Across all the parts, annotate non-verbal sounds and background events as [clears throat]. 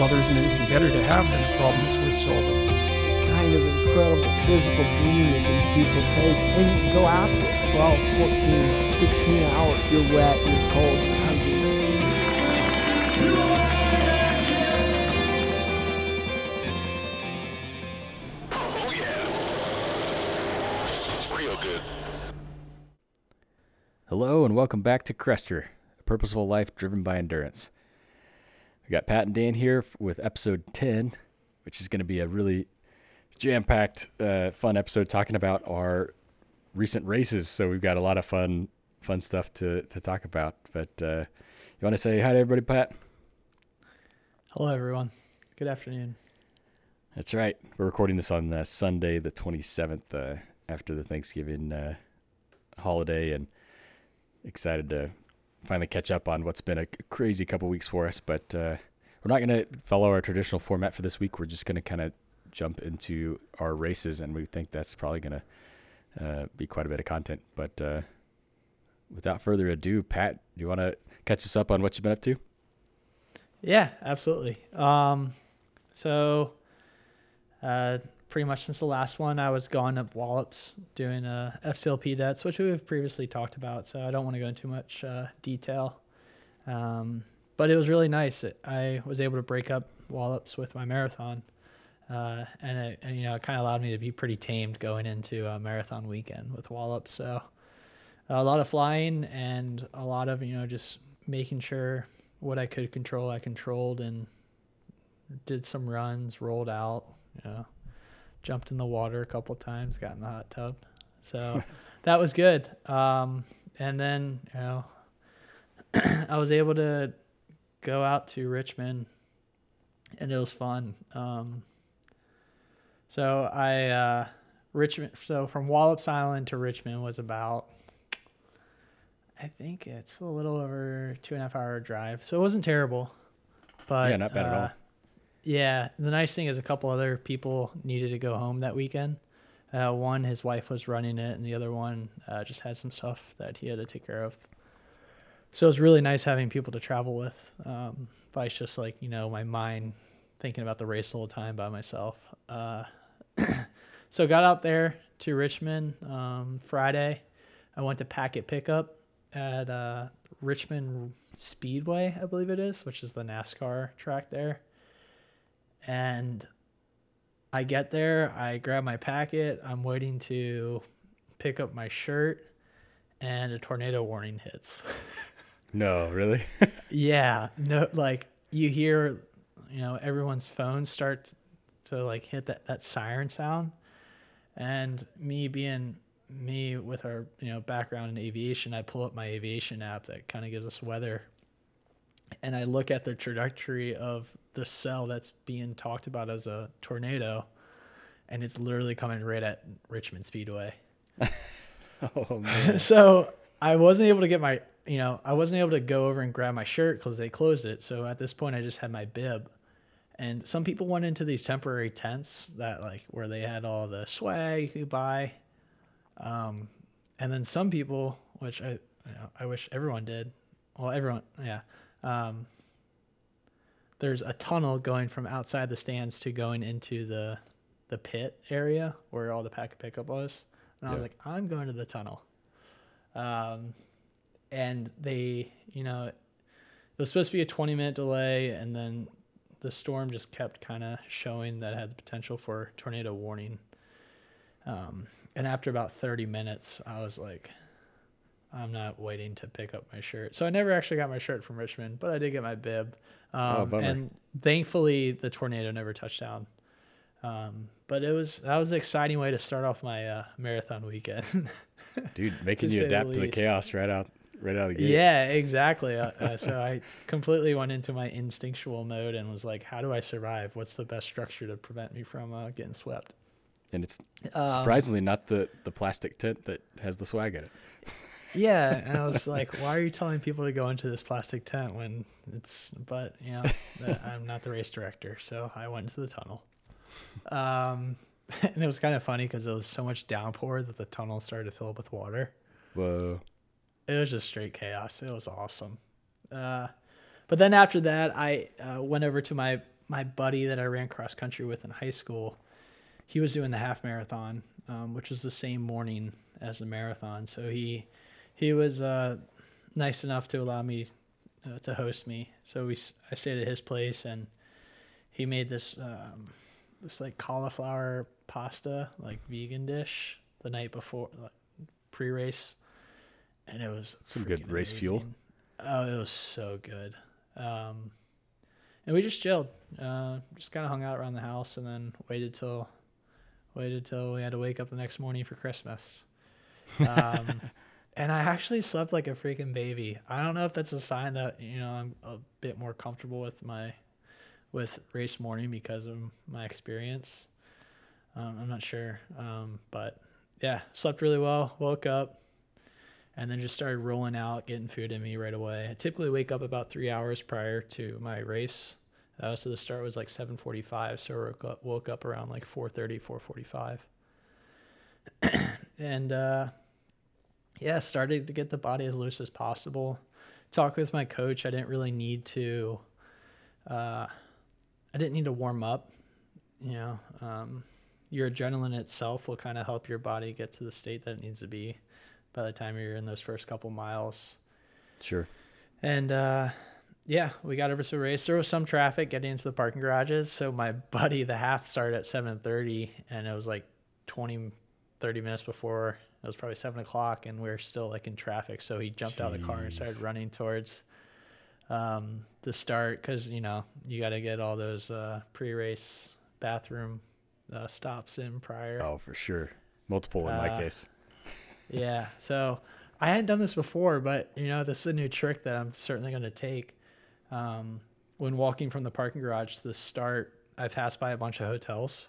Well, there isn't anything better to have than a problem that's worth solving. The kind of incredible physical beating that these people take. And you go out there 12, 14, 16 hours. You're wet, you're cold, and welcome back to Crester, a purposeful life driven by endurance. We got Pat and Dan here with episode 10, which is going to be a really jam packed, uh, fun episode talking about our recent races. So we've got a lot of fun, fun stuff to, to talk about. But uh, you want to say hi to everybody, Pat? Hello, everyone. Good afternoon. That's right. We're recording this on uh, Sunday, the 27th, uh, after the Thanksgiving uh, holiday, and excited to finally catch up on what's been a crazy couple weeks for us. But uh, we're not going to follow our traditional format for this week. We're just going to kind of jump into our races, and we think that's probably going to uh, be quite a bit of content. But uh, without further ado, Pat, do you want to catch us up on what you've been up to? Yeah, absolutely. Um, so, uh, pretty much since the last one, I was going up Wallops doing uh, FCLP dets, which we've previously talked about. So I don't want to go into much uh, detail. Um, but it was really nice. I was able to break up Wallops with my marathon, uh, and it and, you know it kind of allowed me to be pretty tamed going into a marathon weekend with Wallops. So a lot of flying and a lot of you know just making sure what I could control, I controlled and did some runs, rolled out, you know, jumped in the water a couple times, got in the hot tub. So [laughs] that was good. Um, and then, you know, [clears throat] I was able to go out to Richmond and it was fun. Um, so I, uh, Richmond, so from Wallops Island to Richmond was about I think it's a little over two and a half hour drive, so it wasn't terrible. But Yeah, not bad at all. Yeah, the nice thing is a couple other people needed to go home that weekend. Uh, one, his wife was running it, and the other one uh, just had some stuff that he had to take care of. So it was really nice having people to travel with. Um, vice just like you know my mind thinking about the race all the time by myself. Uh, [coughs] so got out there to Richmond um, Friday. I went to packet pickup at uh, Richmond Speedway, I believe it is, which is the NASCAR track there. And I get there, I grab my packet, I'm waiting to pick up my shirt, and a tornado warning hits. [laughs] No, really? [laughs] yeah, no, like you hear, you know, everyone's phones start to like hit that, that siren sound. And me being me with our you know background in aviation, I pull up my aviation app that kind of gives us weather, and I look at the trajectory of the cell that's being talked about as a tornado, and it's literally coming right at Richmond Speedway. [laughs] oh, man. [laughs] so I wasn't able to get my, you know, I wasn't able to go over and grab my shirt because they closed it. So at this point, I just had my bib. And some people went into these temporary tents that like where they had all the swag you could buy. Um, and then some people, which I, you know, I wish everyone did. Well, everyone, yeah. Um, there's a tunnel going from outside the stands to going into the the pit area where all the packet pickup was. And I was like, I'm going to the tunnel. Um, and they, you know, it was supposed to be a 20 minute delay, and then the storm just kept kind of showing that it had the potential for tornado warning. Um, and after about 30 minutes, I was like, I'm not waiting to pick up my shirt. So I never actually got my shirt from Richmond, but I did get my bib. Um, Oh, and thankfully, the tornado never touched down. Um, but it was that was an exciting way to start off my uh, marathon weekend. [laughs] Dude, making you say the adapt to the chaos right out right out of the gate. Yeah, exactly. Uh, uh, so I completely went into my instinctual mode and was like, "How do I survive? What's the best structure to prevent me from uh, getting swept?" And it's Um, surprisingly not the, the plastic tent that has the swag in it. Yeah, and I was like, "Why are you telling people to go into this plastic tent when it's?" But you know, [laughs] I'm not the race director, so I went into the tunnel. Um, [laughs] and it was kind of funny because it was so much downpour that the tunnel started to fill up with water. Whoa. It was just straight chaos. It was awesome. Uh, but then after that, I uh, went over to my my buddy that I ran cross country with in high school. He was doing the half marathon, um, which was the same morning as the marathon. So he he was uh, nice enough to allow me uh, to host me. So we I stayed at his place and he made this um, this like cauliflower pasta like vegan dish the night before like, pre-race. And it was Some good race fuel. oh it was so good. Um and we just chilled. Uh just kind of hung out around the house and then waited till waited till we had to wake up the next morning for christmas. [laughs] Um and i actually slept like a freaking baby i don't know if that's a sign that you know i'm a bit more comfortable with my with race morning because of my experience um, i'm not sure um but yeah slept really well woke up and then just started rolling out, getting food in me right away. I typically wake up about three hours prior to my race. Uh, so the start was like 7:45, so I woke up, woke up around like 4:30, 4:45, [clears throat] and uh, yeah, started to get the body as loose as possible. Talk with my coach. I didn't really need to. Uh, I didn't need to warm up. You know, um, your adrenaline itself will kind of help your body get to the state that it needs to be by the time you're in those first couple miles. Sure. And uh, yeah, we got over to the race. There was some traffic getting into the parking garages. So my [laughs] buddy, the half started at 7:30, and it was like 20, 30 minutes before. It was probably seven o'clock, and we are still like in traffic. So he jumped out of the car and started running towards um, the start because you know you got to get all those uh, pre-race bathroom uh, stops in prior. Oh, for sure. Multiple in my Uh, case. [laughs] Yeah. So I hadn't done this before, but you know, this is a new trick that I'm certainly going to take. Um, when walking from the parking garage to the start, I passed by a bunch of hotels,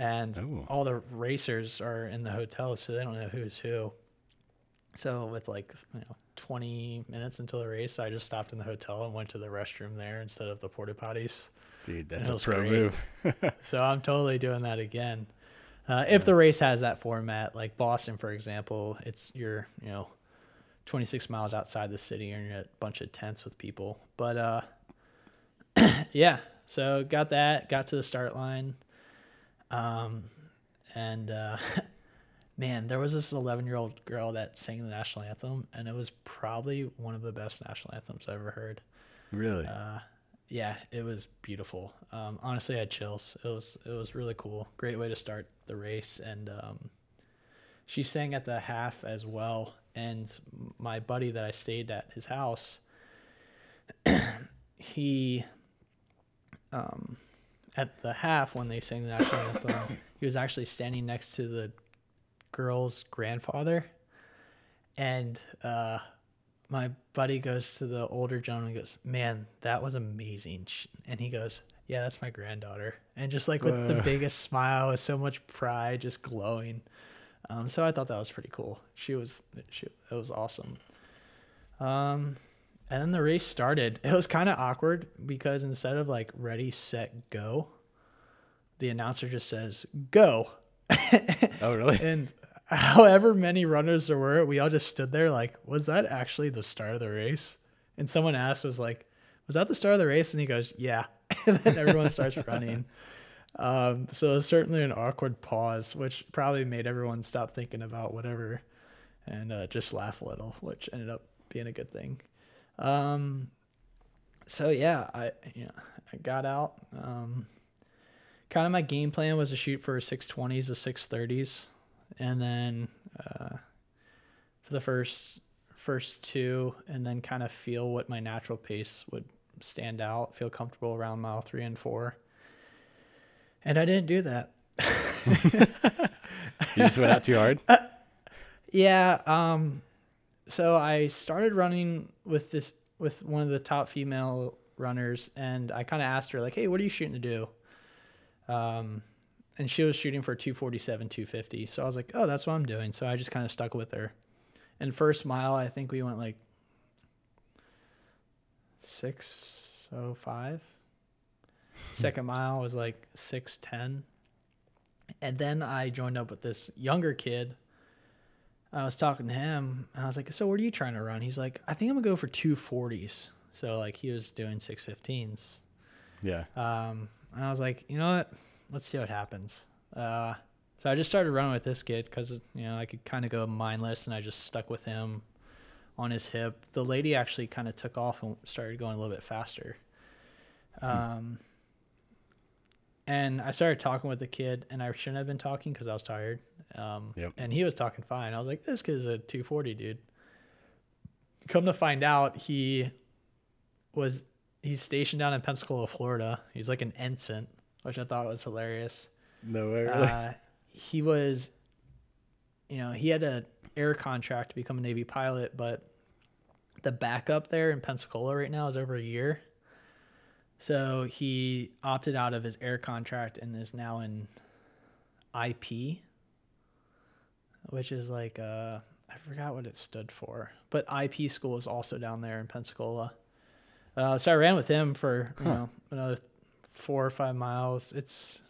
and Oh. all the racers are in the hotels, so they don't know who's who. So with like you know 20 minutes until the race, I just stopped in the hotel and went to the restroom there instead of the porta potties. Dude, that's a pro great. move. [laughs] So I'm totally doing that again. Uh, if the race has that format, like Boston, for example, it's you're you know 26 miles outside the city and you're at a bunch of tents with people. But uh, [clears throat] yeah, so got that, got to the start line, um, and uh, [laughs] man, there was this 11 year old girl that sang the national anthem, and it was probably one of the best national anthems I ever heard Really? uh, yeah, it was beautiful. Um, honestly, I had chills. It was it was really cool. Great way to start the race, and um, she sang at the half as well. And my buddy that I stayed at his house, [clears throat] he, um, at the half when they sang the national [coughs] anthem, he was actually standing next to the girl's grandfather, and uh, my buddy goes to the older gentleman and goes, "Man, that was amazing," and he goes, "Yeah, that's my granddaughter," and just like with the Uh. biggest smile, with so much pride, just glowing. Um, so I thought that was pretty cool. She was, she, it was awesome. Um, and then the race started. It was kind of awkward because instead of like ready, set, go, the announcer just says go. [laughs] oh, really? And however many runners there were, we all just stood there like, was that actually the start of the race? And someone asked, was like, was that the start of the race? And he goes, yeah. [laughs] and then everyone starts [laughs] running. Um, so it was certainly an awkward pause, which probably made everyone stop thinking about whatever and uh, just laugh a little, which ended up being a good thing. Um, so yeah, I you know, I got out. Um, kind of my game plan was to shoot for 620s to 630s and then uh, for the first first two and then kind of feel what my natural pace would stand out feel comfortable around mile three and four and i didn't do that [laughs] You just went out too hard? [laughs] yeah um so i started running with this with one of the top female runners and i kind of asked her like hey what are you shooting to do? Um and she was shooting for 247 250 so i was like oh that's what i'm doing. So i just kind of stuck with her. And first mile i think we went like 605 second mile was like 610 And then I joined up with this younger kid. I was talking to him and I was like, So what are you trying to run? He's like, I think I'm gonna go for two forties. So like he was doing six fifteens. Yeah. Um, and I was like, you know what? Let's see what happens. Uh, so I just started running with this kid because you know I could kind of go mindless, and I just stuck with him on his hip. The lady actually kind of took off and started going a little bit faster. Um, and I started talking with the kid, and I shouldn't have been talking because I was tired. Um, Yep. And he was talking fine. I was like, this kid's a 240 dude. Come to find out, he was he's stationed down in Pensacola, Florida. He's like an ensign, which I thought was hilarious. No way. Really? Uh, he was, you know, he had an air contract to become a Navy pilot, but the backup there in Pensacola right now is over a year. So he opted out of his air contract and is now in IP, which is like uh, I forgot what it stood for, but IP school is also down there in Pensacola. Uh, so I ran with him for you Huh. know another four or five miles. It's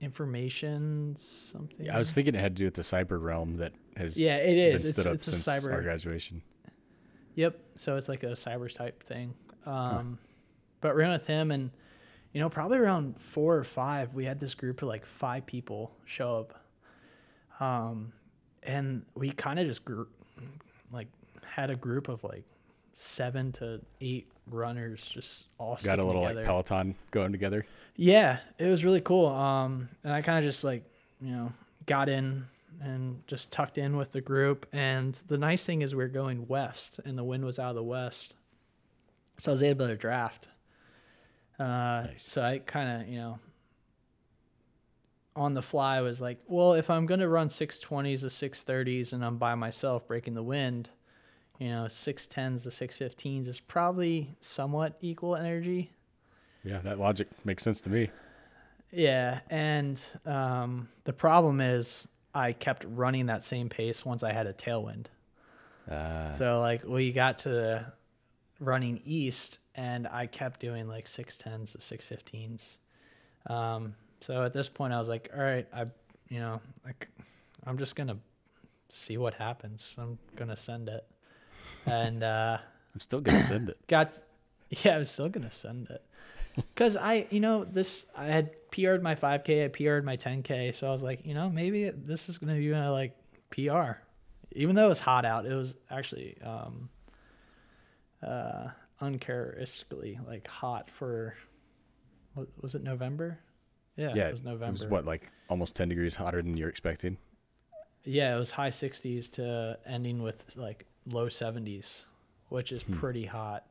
information something. Yeah, I was thinking it had to do with the cyber realm that has Yeah, it been is. It's, up it's a since cyber. our graduation. Yep. So it's like a cyber type thing. Um, But ran with him, and you know, probably around four or five, we had this group of like five people show up, um, and we kind of just grew, like had a group of like seven to eight runners just all Got a little together. like Peloton going together. Yeah, it was really cool. Um, and I kind of just like, you know, got in and just tucked in with the group. And the nice thing is we are going west, and the wind was out of the west, so I was able to draft. Uh, Nice. So I kind of, you know, on the fly was like, well, if I'm gonna run six twenties to six thirties, and I'm by myself breaking the wind, you know, six tens to six fifteens is probably somewhat equal energy. Yeah, that logic makes sense to me. Yeah, and um, the problem is I kept running that same pace once I had a tailwind. Uh, So like we got to running east, and I kept doing like six tens to six fifteens. Um, so at this point, I was like, all right, I, you know, like I, am just gonna see what happens. I'm gonna send it, and uh, I'm still gonna send it. [laughs] got yeah, I'm still gonna send it. [laughs] Cause I, you know, this I had PR'd my 5K, I PR'd my 10K, so I was like, you know, maybe this is gonna be my like PR, even though it was hot out. It was actually um, uh, uncharacteristically like hot for, was it November? Yeah, Yeah, it was November. It was what like almost 10 degrees hotter than you're expecting. Yeah, it was high 60s to ending with like low 70s, which is Hmm. pretty hot.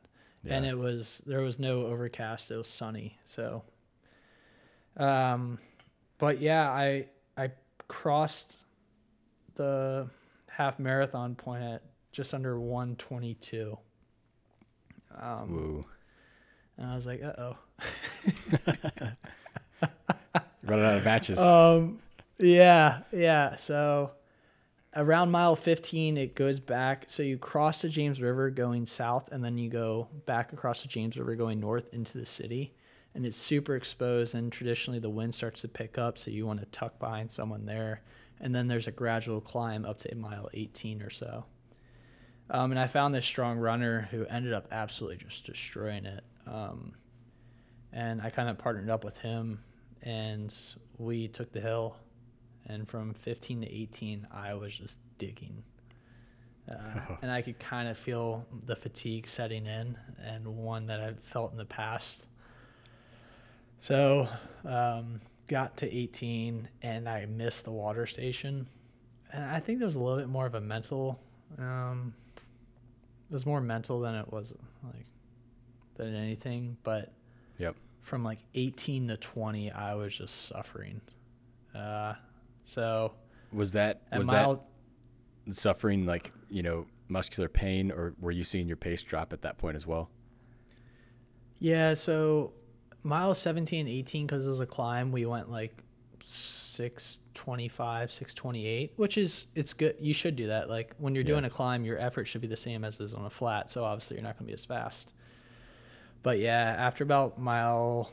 And it was there was no overcast. It was sunny. So um but yeah, I I crossed the half marathon point at just under 122. Um and I was like, "Uh-oh." [laughs] Running out of matches. Um, yeah, yeah. So around mile 15, it goes back. So you cross the James River going south, and then you go back across the James River going north into the city. And it's super exposed, and traditionally the wind starts to pick up, so you want to tuck behind someone there. And then there's a gradual climb up to mile 18 or so. Um, and I found this strong runner who ended up absolutely just destroying it. Um, and I kind of partnered up with him, and we took the hill. And from 15 to 18, I was just digging. Uh, [laughs] and I could kind of feel the fatigue setting in, and one that I've felt in the past. So, um, got to 18, and I missed the water station. And I think there was a little bit more of a mental. Um, it was more mental than it was like than anything, but Yep. from like 18 to 20 i was just suffering uh so Was that was mile that suffering like you know muscular pain, or were you seeing your pace drop at that point as well? yeah so mile 17 and 18 because it was a climb we went like 625 628 which is it's good you should do that like when you're Yeah. doing a climb your effort should be the same as is on a flat so obviously you're not going to be as fast but yeah after about mile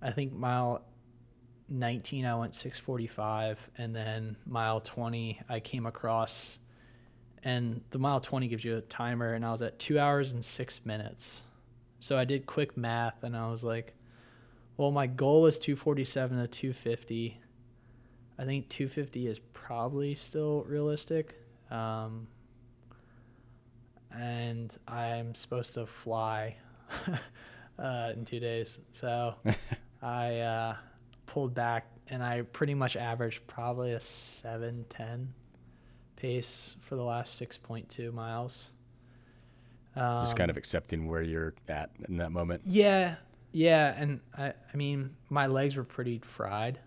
i think mile 19 I went 645 and then mile 20 I came across and the mile 20 gives you a timer and I was at 2 hours and 6 minutes. So I did quick math and I was like well my goal was 247 to 250. I think 250 is probably still realistic. Um, and I'm supposed to fly [laughs] uh, in two days. So [laughs] I uh, pulled back and I pretty much averaged probably a 710 pace for the last 6.2 miles. Um, Just kind of accepting where you're at in that moment. yeah, yeah, and I, I mean, my legs were pretty fried,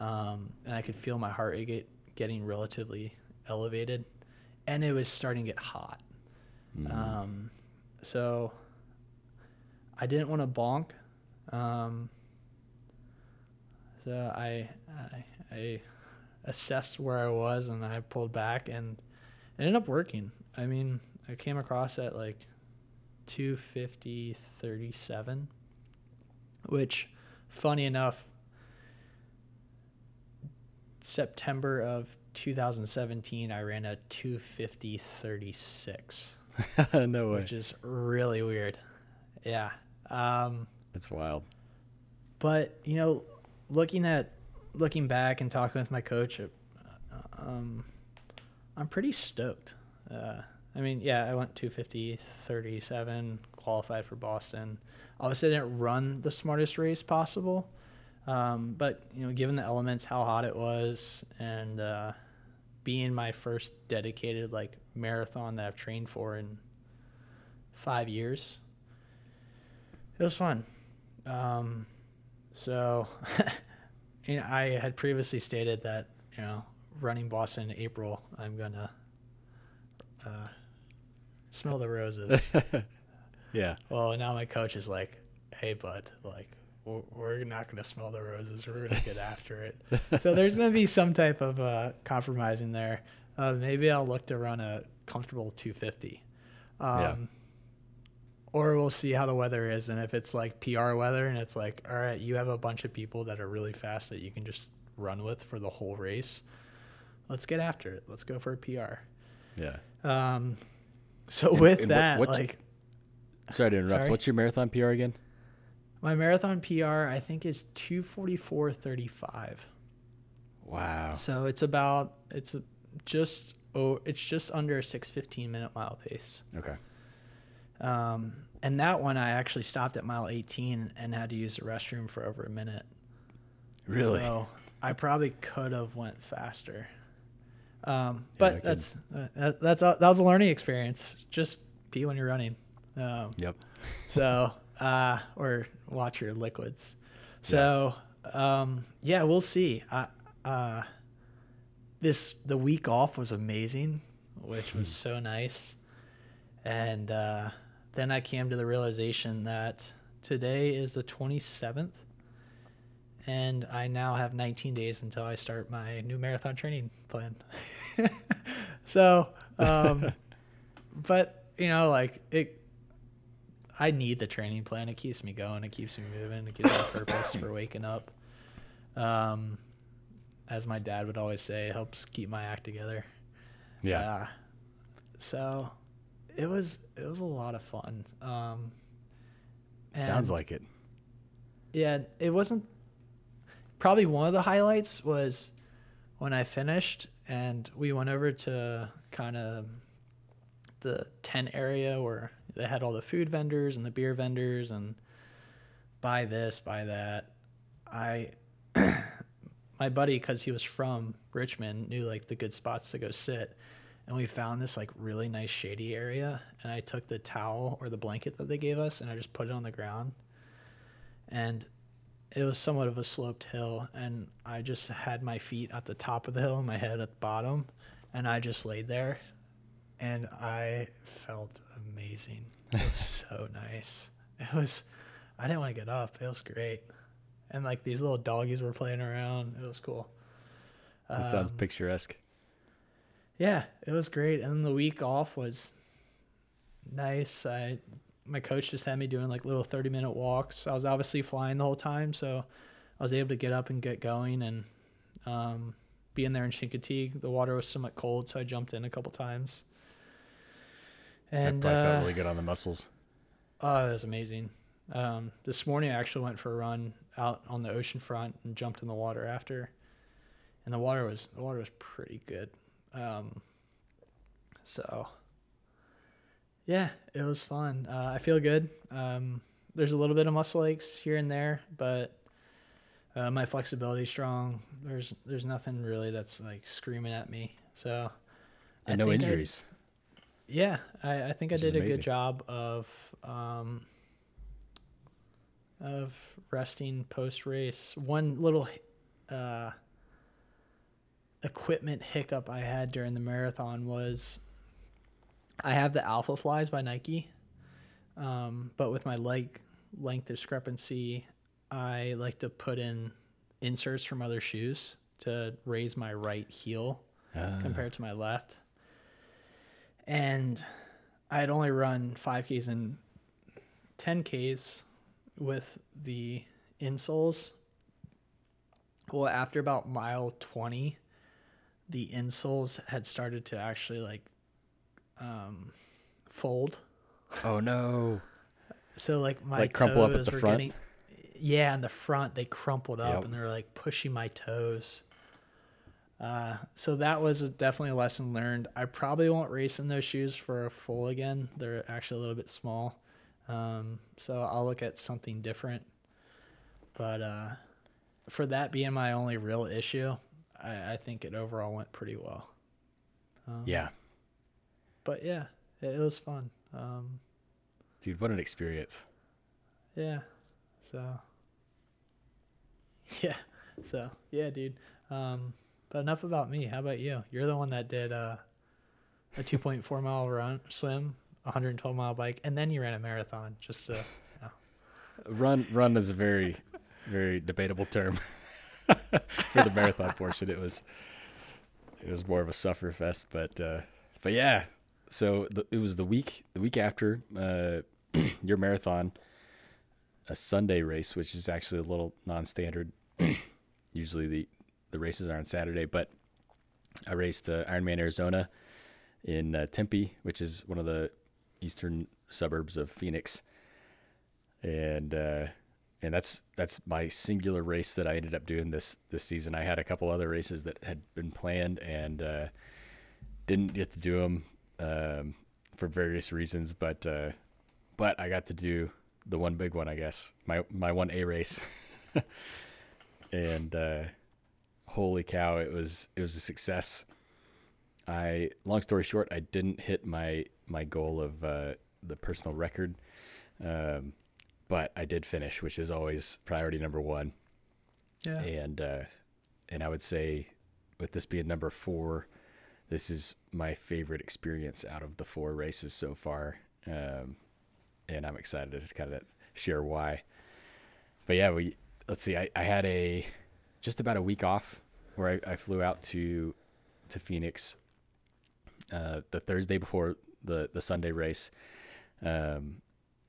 um, and I could feel my heart rate get, getting relatively elevated, and it was starting to get hot. Mm. Um, so I didn't want to bonk. Um, so I, I I assessed where I was and I pulled back and it ended up working. I mean, I came across at like 250 37 which funny enough September of 2017 I ran a 250.36. [laughs] no way. which is really weird. Yeah. Um, That's wild. but you know, looking at looking back and talking with my coach, uh, um, I'm pretty stoked. Uh, I mean, yeah, I went 250, 37, qualified for Boston. Obviously, I didn't run the smartest race possible, um, but you know, given the elements, how hot it was, and uh, being my first dedicated like marathon that I've trained for in five years, it was fun. Um, so, [laughs] you know, I had previously stated that you know running Boston in April, I'm gonna uh, smell the roses. [laughs] Yeah. well, now my coach is like, "Hey, bud, like." We're- not going to smell the roses. We're going to get after it. So there's going to be some type of uh, compromising there. Uh, maybe I'll look to run a comfortable 250. Um, Yeah. Or we'll see how the weather is. And if it's like PR weather and it's like, all right, you have a bunch of people that are really fast that you can just run with for the whole race, let's get after it. Let's go for a PR. Yeah. Um, so And- with and what- that, what's- like Sorry to interrupt. Sorry? What's your marathon PR again? My marathon PR, I think is 244.35. Wow. So it's about, it's just, oh, it's just under a 615 minute mile pace. Okay. Um, and that one I actually stopped at mile 18 and had to use the restroom for over a minute. Really? So I probably could have went faster. Um, I but that's uh, that, that's a, that was a learning experience. Just pee when you're running. Um, Yep. so uh, or watch your liquids. So um, yeah, we'll see. I, uh, this the week off was amazing, which was so nice, and uh, then I came to the realization that today is the 27th, and I now have 19 days until I start my new marathon training plan. [laughs] so, um, [laughs] but you know, like it I need the training plan. It keeps me going. It keeps me moving. It gives me a [coughs] purpose for waking up. Um, as my dad would always say, it helps keep my act together. Yeah. Uh, so it was it was a lot of fun. Um, Sounds like it. yeah, it wasn't. Probably one of the highlights was when I finished and we went over to kind of the tent area where they had all the food vendors and the beer vendors and buy this, buy that. I, [clears throat] my buddy, because he was from Richmond, knew like the good spots to go sit. And we found this like really nice shady area. And I took the towel or the blanket that they gave us and I just put it on the ground and it was somewhat of a sloped hill and i just had my feet at the top of the hill and my head at the bottom and i just laid there and i felt amazing it was [laughs] so nice it was i didn't want to get up it was great and like these little doggies were playing around it was cool That sounds Um, picturesque. yeah, it was great. And then the week off was nice. I my coach just had me doing like little 30 minute walks. I was obviously flying the whole time, so I was able to get up and get going and um, being there in Chincoteague, the water was somewhat cold, so I jumped in a couple times. And that probably felt uh, really good on the muscles. Oh, it was amazing. Um, this morning I actually went for a run out on the ocean front and jumped in the water after, and the water was the water was pretty good. Um, so yeah, it was fun. Uh, I feel good. Um, there's a little bit of muscle aches here and there, but uh, my flexibility strong. There's there's nothing really that's like screaming at me. So I no think I- injuries. Yeah, I, I think I Which is did a good job of um, of resting post race. One little uh, equipment hiccup I had during the marathon was I have the Alpha Flies by Nike, um, but with my leg length discrepancy, I like to put in inserts from other shoes to raise my right heel Ah. compared to my left. And I had only run 5Ks and 10Ks with the insoles. Well, after about mile 20, the insoles had started to actually like um, fold. oh no. So like my Like crumple up at the were front? getting- yeah, in the front they crumpled up Yep. and they're like pushing my toes. Uh, so that was a, definitely a lesson learned. I probably won't race in those shoes for a full again. They're actually a little bit small, um, so I'll look at something different. But uh, for that being my only real issue, I, I think it overall went pretty well. Um, Yeah. But yeah, it, it was fun. Um, Dude, what an experience. Yeah. So. [laughs] Yeah. So yeah, dude. Um, but enough about me. How about you? You're the one that did uh, a 2.4 mile run, swim, 112 mile bike, and then you ran a marathon. Just so. Run run is a very very debatable term [laughs] for the marathon portion. It was it was more of a suffer fest, but uh, but yeah. So the, it was the week the week after uh, [clears throat] your marathon, a Sunday race, which is actually a little non-standard. [clears throat] Usually the the races are on Saturday, but I raced uh, Ironman Arizona in uh, Tempe, which is one of the eastern suburbs of Phoenix. And uh, and that's that's my singular race that I ended up doing this this season. I had a couple other races that had been planned and uh, didn't get to do them um, for various reasons, but uh, but I got to do the one big one, I guess. My my one A race, [laughs] and uh, holy cow, it was it was a success. I long story short, I didn't hit my my goal of uh, the personal record. Um, but I did finish, which is always priority number one. Yeah. And uh, and I would say, with this being number four, this is my favorite experience out of the four races so far. Um, and I'm excited to kind of share why. But yeah, we let's see. I, I had a just about a week off where I, I flew out to to Phoenix uh, the Thursday before the the Sunday race. Um,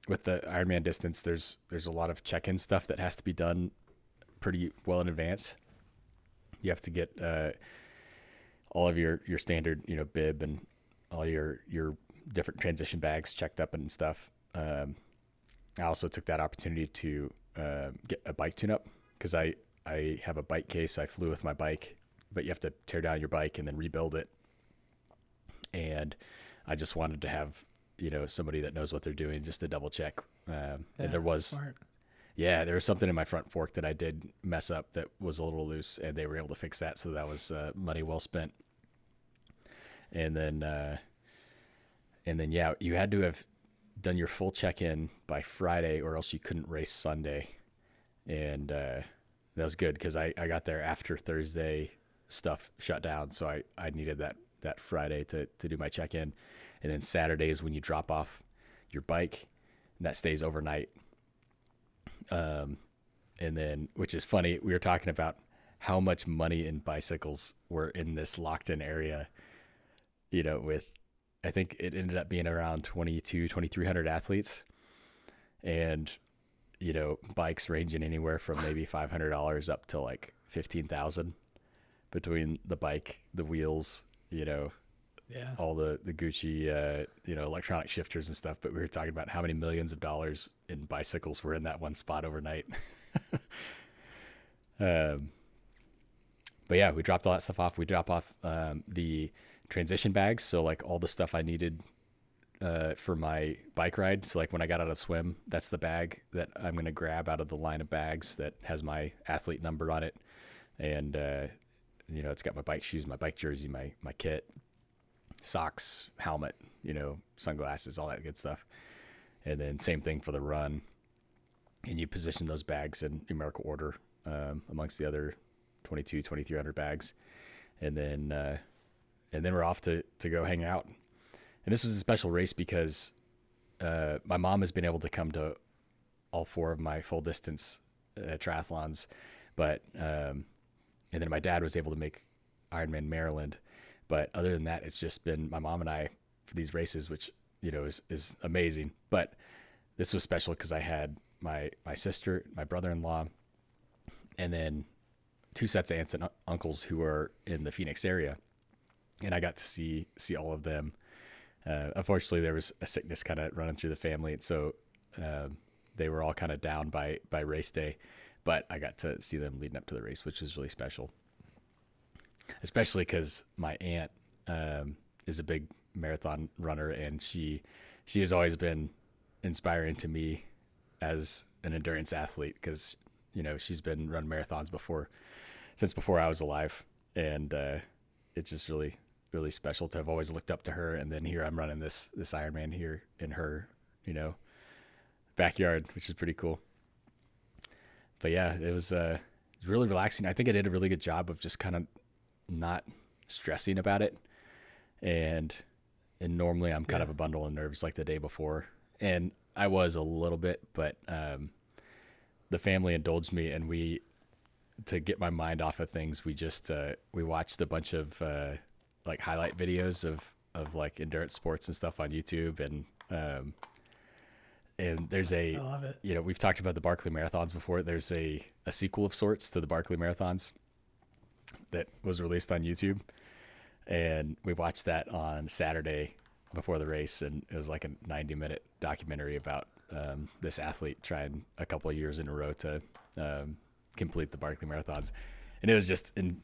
with the Ironman distance, there's there's a lot of check-in stuff that has to be done pretty well in advance. You have to get uh, all of your your standard, you know, bib and all your your different transition bags checked up and stuff. Um, I also took that opportunity to uh, get a bike tune-up because I I have a bike case. I flew with my bike, but you have to tear down your bike and then rebuild it. And I just wanted to have you know somebody that knows what they're doing just to double check. Um, and there was Smart. yeah, there was something in my front fork that I did mess up that was a little loose, and they were able to fix that. So that was uh, money well spent. And then, uh, and then, yeah, you had to have done your full check in by Friday, or else you couldn't race Sunday. And uh, that was good because I, I got there after Thursday stuff shut down, so I, I needed that that Friday to to do my check in, and then Saturday is when you drop off your bike, and that stays overnight. Um, and then which is funny we were talking about how much money in bicycles were in this locked in area you know with i think it ended up being around 22 2300 athletes. And you know, bikes ranging anywhere from maybe five hundred dollars up to like fifteen thousand between the bike, the wheels, you know, Yeah. all the the Gucci, uh, you know, electronic shifters and stuff. But we were talking about how many millions of dollars in bicycles were in that one spot overnight. [laughs] um, but yeah, we dropped all that stuff off. We drop off um, the transition bags, so like all the stuff I needed uh, for my bike ride. So like when I got out of swim, that's the bag that I'm gonna grab out of the line of bags that has my athlete number on it, and uh, you know it's got my bike shoes, my bike jersey, my my kit, socks, helmet, you know, sunglasses, all that good stuff. And then same thing for the run. And you position those bags in numerical order um, amongst the other 22, 2300 bags. And then, uh, and then we're off to, to go hang out. And this was a special race because uh, my mom has been able to come to all four of my full distance uh, triathlons, but um, and then my dad was able to make Ironman Maryland. But other than that, it's just been my mom and I for these races, which you know is is amazing. But this was special because I had my my sister, my brother in law, and then two sets of aunts and uncles who are in the Phoenix area, and I got to see see all of them. Uh, unfortunately, there was a sickness kind of running through the family, and so um, they were all kind of down by by race day. But I got to see them leading up to the race, which was really special. Especially because my aunt um, is a big marathon runner, and she she has always been inspiring to me as an endurance athlete because you know she's been run marathons before since before I was alive, and uh, it's just really really special to have always looked up to her. And then here I'm running this this Ironman here in her you know backyard, which is pretty cool. But yeah, it was uh, it was really relaxing. I think I did a really good job of just kind of not stressing about it, and and normally I'm kind Yeah. of a bundle of nerves like the day before, and I was a little bit, but um, the family indulged me, and we to get my mind off of things, we just uh, we watched a bunch of uh, like highlight videos of of like endurance sports and stuff on YouTube, and um, and there's a I love it. you know we've talked about the Barkley marathons before. There's a a sequel of sorts to the Barkley marathons that was released on YouTube, and we watched that on Saturday before the race, and it was like a 90 minute documentary about um, this athlete trying a couple of years in a row to um, complete the Barkley marathons, and it was just in,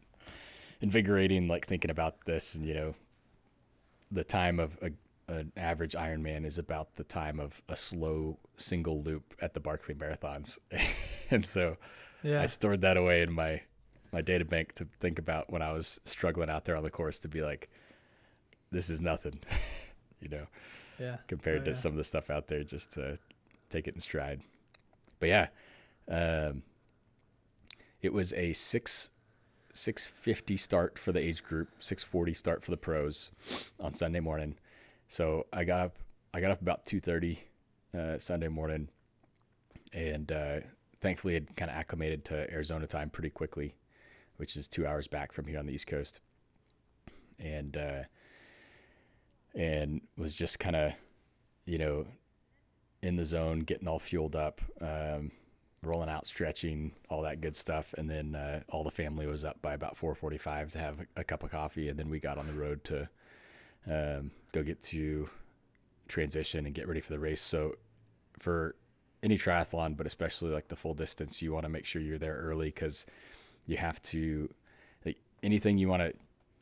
invigorating, like thinking about this, and you know, the time of a, an average Ironman is about the time of a slow single loop at the Barkley marathons, [laughs] and so Yeah. I stored that away in my my data bank to think about when I was struggling out there on the course to be like, this is nothing, [laughs] you know, yeah. compared Oh, to yeah. some of the stuff out there, just to take it in stride. But yeah, um, it was a six six fifty start for the age group, six forty start for the pros on Sunday morning. So I got up I got up about two thirty uh, Sunday morning, and uh, thankfully had kind of acclimated to Arizona time pretty quickly, which is two hours back from here on the East Coast, and uh, and was just kind of you know in the zone, getting all fueled up. Um, rolling out, stretching, all that good stuff, and then uh, all the family was up by about 4:45 to have a, cup of coffee, and then we got on the road to um, go get to transition and get ready for the race. So for any triathlon, but especially like the full distance, you want to make sure you're there early because you have to like anything you want to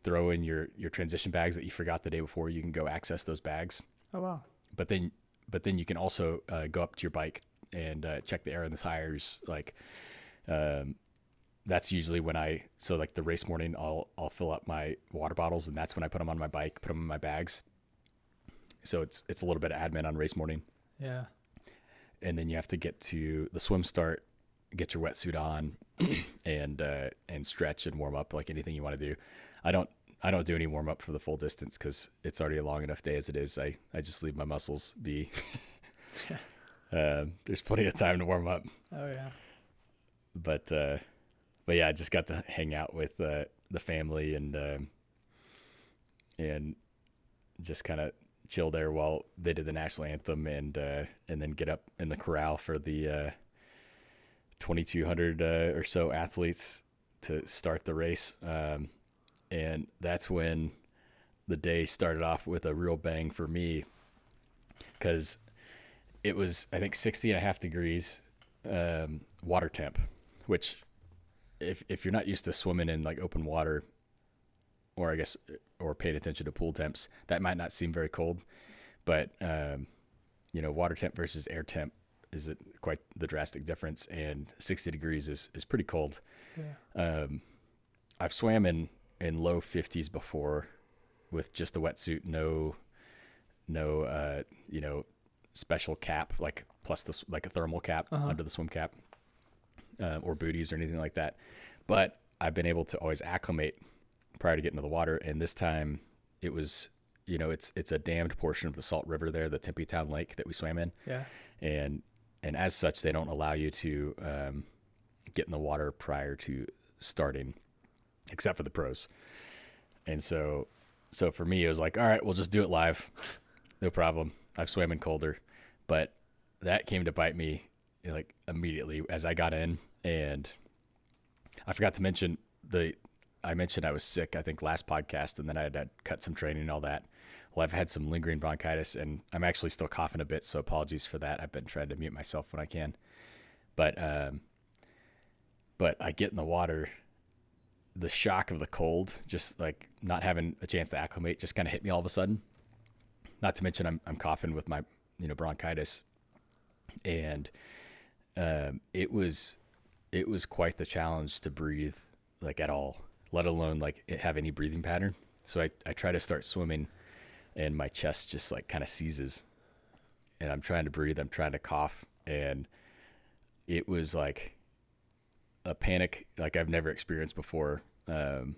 throw in your your transition bags that you forgot the day before. You can go access those bags Oh wow. but then but then you can also uh, go up to your bike and uh, check the air in the tires like um, that's usually when i so like the race morning i'll i'll fill up my water bottles and that's when i put them on my bike put them in my bags. So it's it's a little bit of admin on race morning. Yeah. and then you have to get to the swim start get your wetsuit on [clears throat] and uh, and stretch and warm up like anything you want to do. I don't i don't do any warm up for the full distance because it's already a long enough day as it is. I i just leave my muscles be [laughs] um, there's plenty of time to warm up Oh yeah. but uh but yeah i just got to hang out with uh the family and um and just kind of chill there while they did the national anthem and uh and then get up in the corral for the uh 2,200 uh, or so athletes to start the race. Um, and that's when the day started off with a real bang for me because it was, I think, 60 and a half degrees um, water temp, which if, if you're not used to swimming in like open water, or I guess, or paying attention to pool temps, that might not seem very cold. But, um, you know, water temp versus air temp is it quite the drastic difference. And 60 degrees is, is pretty cold. Yeah. Um, I've swam in, in low 50s before with just a wetsuit, no, no, uh, you know, special cap, like plus this, like a thermal cap Uh-huh. under the swim cap, uh, or booties or anything like that. But I've been able to always acclimate prior to getting to the water. And this time it was, you know, it's, it's a dammed portion of the Salt River there, the Tempe Town Lake that we swam in Yeah. and and as such they don't allow you to um, get in the water prior to starting except for the pros and so so for me it was like all right we'll just do it live [laughs] no problem i've swam in colder but that came to bite me like immediately as i got in and i forgot to mention the i mentioned i was sick i think last podcast and then i had to cut some training and all that well, I've had some lingering bronchitis and I'm actually still coughing a bit, so apologies for that. I've been trying to mute myself when I can. But um but I get in the water, the shock of the cold, just like not having a chance to acclimate just kind of hit me all of a sudden. Not to mention I'm I'm coughing with my, you know, bronchitis. And um it was it was quite the challenge to breathe like at all, let alone like have any breathing pattern. So I, I try to start swimming and my chest just like kind of seizes and I'm trying to breathe, I'm trying to cough and it was like a panic like I've never experienced before. Um,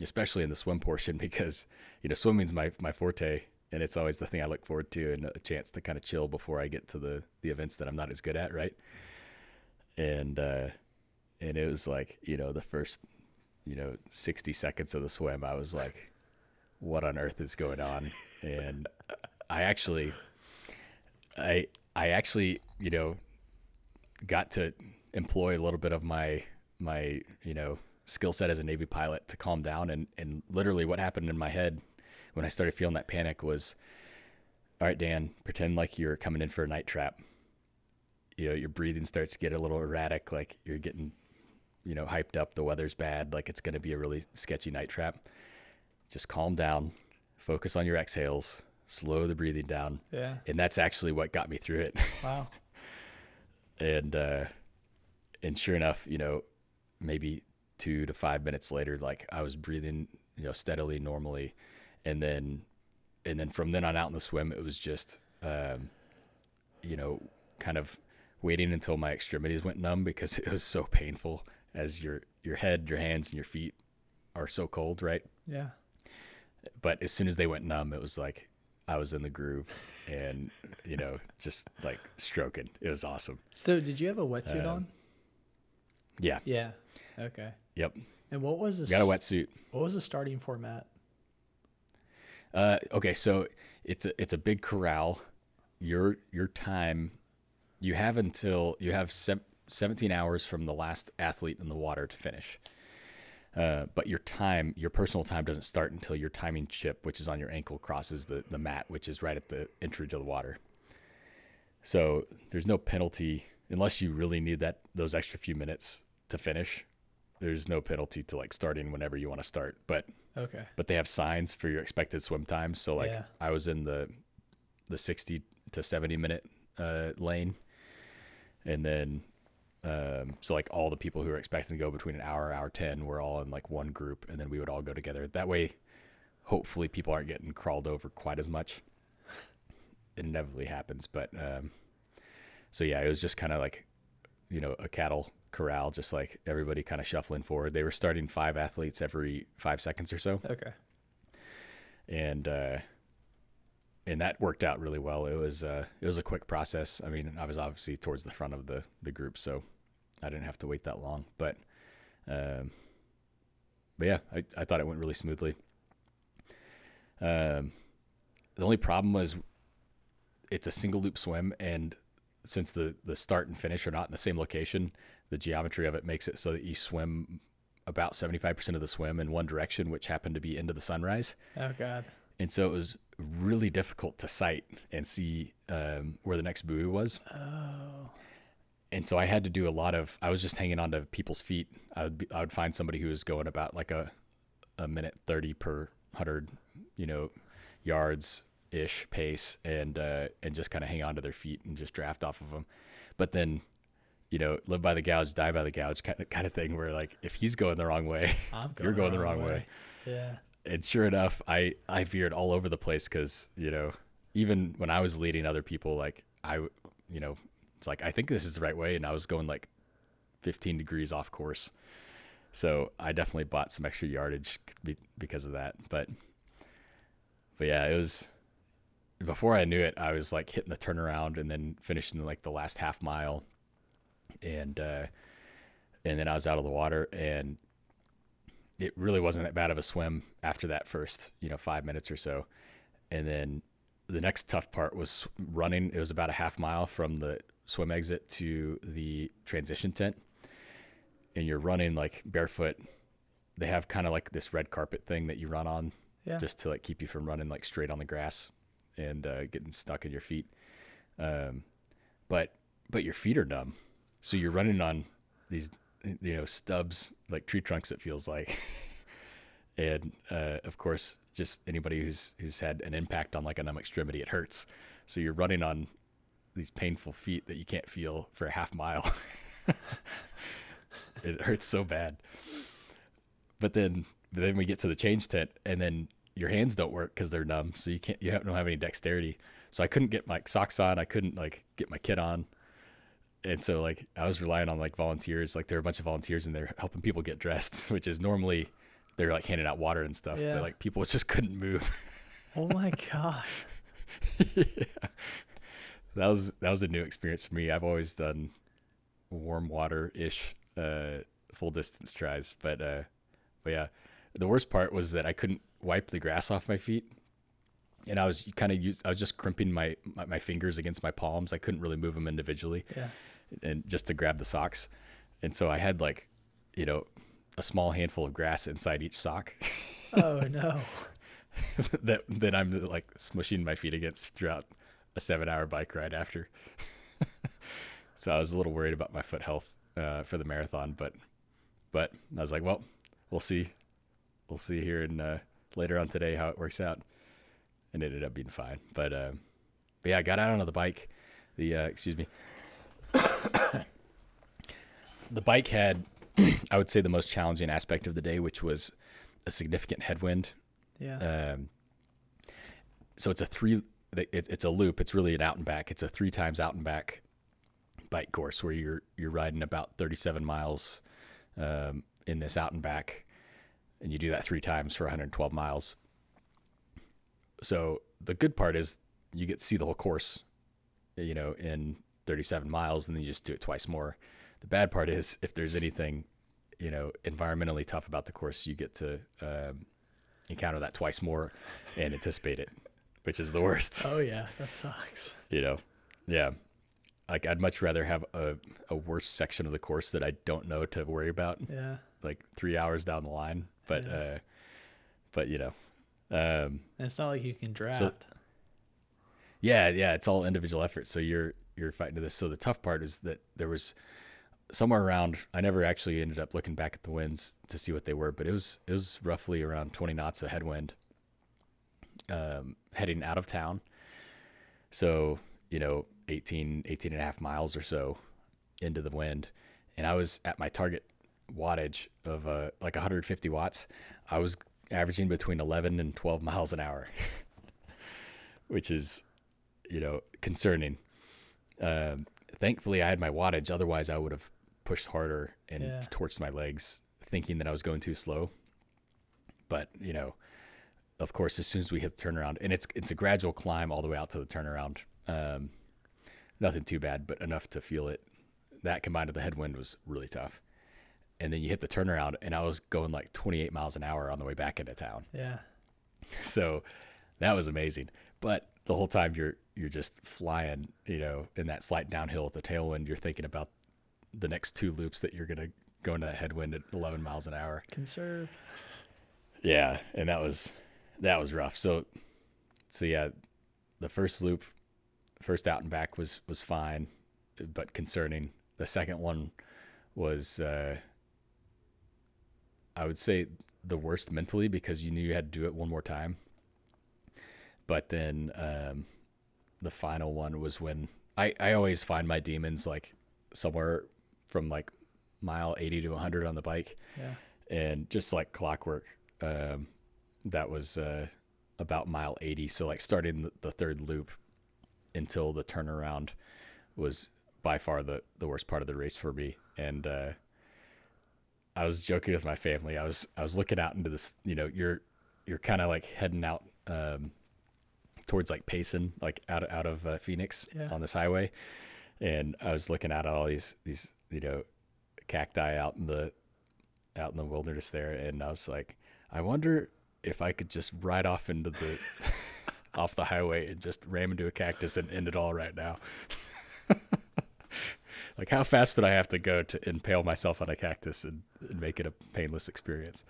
especially in the swim portion [laughs] because you know swimming's my my forte and it's always the thing I look forward to and a chance to kind of chill before I get to the the events that I'm not as good at, right? And uh and it was like, you know, the first you know 60 seconds of the swim I was like what on earth is going on and i actually i i actually you know got to employ a little bit of my my you know skill set as a navy pilot to calm down and and literally what happened in my head when i started feeling that panic was all right dan pretend like you're coming in for a night trap you know your breathing starts to get a little erratic like you're getting you know hyped up the weather's bad like it's going to be a really sketchy night trap just calm down, focus on your exhales, slow the breathing down. Yeah. And that's actually what got me through it. Wow. [laughs] and uh and sure enough, you know, maybe 2 to 5 minutes later like I was breathing, you know, steadily normally and then and then from then on out in the swim it was just um you know, kind of waiting until my extremities went numb because [laughs] it was so painful as your your head, your hands and your feet are so cold, right? Yeah. but as soon as they went numb, it was like I was in the groove and, you know, just like stroking. It was awesome. So did you have a wetsuit Um, on? Yeah. Yeah. Okay. Yep. And what was the Got a wetsuit. What was the starting format? Uh, okay. So it's a, it's a big corral. Your, your time, you have until you have sev- 17 hours from the last athlete in the water to finish. Uh, but your time, your personal time doesn't start until your timing chip, which is on your ankle, crosses the, the mat, which is right at the entrance of the water. So there's no penalty unless you really need that those extra few minutes to finish. There's no penalty to like starting whenever you want to start. But Okay. but they have signs for your expected swim times. So like Yeah. I was in the the 60 to 70 minute uh, lane, and then um, so like all the people who were expecting to go between an hour, hour 10 were all in like one group, and then we would all go together. That way, hopefully, people aren't getting crawled over quite as much. It inevitably happens, but um, so yeah, it was just kind of like you know a cattle corral, just like everybody kind of shuffling forward. They were starting five athletes every five seconds or so Okay. and uh, and that worked out really well. It was uh, it was a quick process. I mean, I was obviously towards the front of the the group, so I didn't have to wait that long. But um, but yeah, I, I thought it went really smoothly. Um, the only problem was it's a single loop swim, and since the the start and finish are not in the same location, the geometry of it makes it so that you swim about 75% of the swim in one direction, which happened to be into the sunrise. Oh God. And so it was really difficult to sight and see um, where the next buoy was. Oh. And so I had to do a lot of. I was just hanging onto people's feet. I would be, I would find somebody who was going about like a a minute thirty per hundred, you know, yards ish pace, and uh, and just kind of hang onto their feet and just draft off of them. But then, you know, live by the gouge, die by the gouge kind of kind of thing. Where like if he's going the wrong way, I'm [laughs] you're going the wrong way Yeah. and sure enough, I I veered all over the place because you know even when I was leading other people, like I you know it's like I think this is the right way, and I was going like 15 degrees off course. So I definitely bought some extra yardage because of that. But but yeah, it was before I knew it, I was like hitting the turnaround and then finishing like the last half mile, and uh, and then I was out of the water and it really wasn't that bad of a swim after that first, you know, five minutes or so. And then the next tough part was running. It was about a half mile from the swim exit to the transition tent. And you're running like barefoot. They have kind of like this red carpet thing that you run on Yeah. just to like keep you from running like straight on the grass and uh, getting stuck in your feet. Um, but but your feet are numb, so you're running on these you know stubs like tree trunks. It feels like, [laughs] and uh, of course, just anybody who's who's had an impact on like a numb extremity, it hurts. So you're running on these painful feet that you can't feel for a half mile. [laughs] it hurts so bad. But then then we get to the change tent and then your hands don't work because they're numb, so you can't you don't have any dexterity. So I couldn't get my socks on. I couldn't like get my kit on, and so like I was relying on like volunteers. Like there were a bunch of volunteers in there helping people get dressed, [laughs] which is normally they're like handing out water and stuff, Yeah. but like people [laughs] just couldn't move. Oh my gosh. [laughs] yeah. that was that was a new experience for me. I've always done warm water ish uh, full distance tries, but uh, but yeah, the worst part was that I couldn't wipe the grass off my feet, and I was kind of use I was just crimping my, my my fingers against my palms. I couldn't really move them individually, Yeah. And just to grab the socks, and so I had like, you know, a small handful of grass inside each sock. [laughs] Oh no. [laughs] that that I'm like smushing my feet against throughout a seven hour bike ride after. [laughs] so I was a little worried about my foot health uh, for the marathon, but but I was like, well, we'll see, we'll see here and uh, later on today how it works out, and it ended up being fine. But uh, but yeah, I got out on the bike. The uh, excuse me. [coughs] the bike had, [coughs] I would say, the most challenging aspect of the day, which was a significant headwind Yeah. um, so it's a three. It, it's a loop. It's really an out and back. It's a three times out and back bike course where you're you're riding about 37 miles um, in this out and back, and you do that three times for 112 miles. So the good part is you get to see the whole course, you know, in 37 miles, and then you just do it twice more. The bad part is if there's anything, you know, environmentally tough about the course, you get to um, encounter that twice more and anticipate it, which is the worst. [laughs] oh yeah, that sucks. You know, yeah. Like I'd much rather have a, a worse section of the course that I don't know to worry about, Yeah. like three hours down the line. But, Yeah. uh, but you know, um, And it's not like you can draft. yeah, yeah, it's all individual effort. So you're you're fighting to this. So the tough part is that there was somewhere around. I never actually ended up looking back at the winds to see what they were, but it was it was roughly around 20 knots of headwind, um, heading out of town. So you know, 18, 18 and a half miles or so into the wind, and I was at my target wattage of uh, like 150 watts. I was averaging between 11 and 12 miles an hour, [laughs] which is you know, concerning. Um, thankfully, I had my wattage. Otherwise, I would have pushed harder and Yeah. torched my legs, thinking that I was going too slow. But you know, of course, as soon as we hit the turnaround, and it's it's a gradual climb all the way out to the turnaround. Um, nothing too bad, but enough to feel it. That combined with the headwind was really tough. And then you hit the turnaround, and I was going like 28 miles an hour on the way back into town Yeah. [laughs] so that was amazing. But the whole time you're you're just flying, you know, in that slight downhill with the tailwind, you're thinking about the next two loops that you're gonna go into that headwind at 11 miles an hour. Conserve. Yeah, and that was that was rough. So so yeah, the first loop, first out and back was was fine, but concerning. The second one was uh I would say the worst mentally because you knew you had to do it one more time. But then um the final one was when I I always find my demons like somewhere from like mile 80 to 100 on the bike. Yeah. and just like clockwork um that was uh about mile 80 so like starting the, third loop until the turnaround was by far the the worst part of the race for me. And uh I was joking with my family. I was I was looking out into this you know you're you're kind of like heading out um towards like Payson like out of, out of uh, Phoenix Yeah. on this highway and I was looking at all these these you know cacti out in the out in the wilderness there and I was like I wonder if I could just ride off into the [laughs] off the highway and just ram into a cactus and end it all right now. [laughs] like how fast did I have to go to impale myself on a cactus and, and make it a painless experience?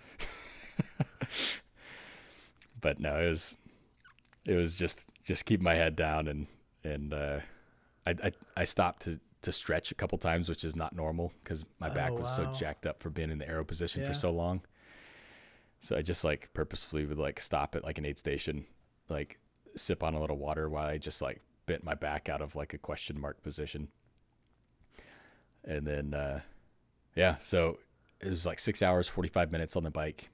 [laughs] but no, it was it was just just keep my head down and and uh, I, I I stopped to to stretch a couple times, which is not normal because my back Oh, was so jacked up for being in the arrow position Yeah. for so long. So I just like purposefully would like stop at like an aid station, like sip on a little water while I just like bent my back out of like a question mark position. And then uh yeah, so it was like 6 hours 45 minutes on the bike.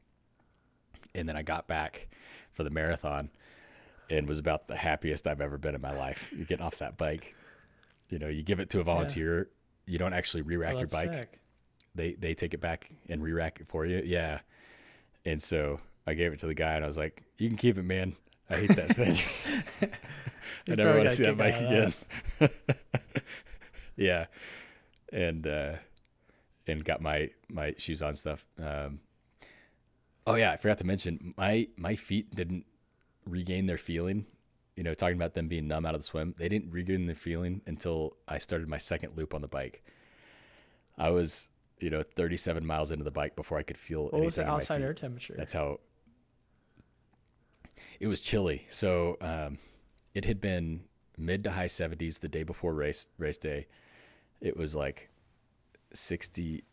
And then I got back for the marathon and was about the happiest I've ever been in my life. You're getting off that bike. You know, you give it to a volunteer, you don't actually re-rack Oh, your bike sick. they they take it back and re-rack it for you. Yeah. And so I gave it to the guy and I was like, "You can keep it, man. I hate that thing. [laughs] [laughs] I never want to see that bike again." of [laughs] yeah. And uh and got my my shoes on stuff. Um Oh yeah, I forgot to mention my my feet didn't regain their feeling. You know, talking about them being numb out of the swim, they didn't regain their feeling until I started my second loop on the bike. I was, you know, 37 miles into the bike before I could feel What was anything the outside air temperature? That's how it was chilly. So um, it had been mid to high 70s the day before race race day. It was like 60,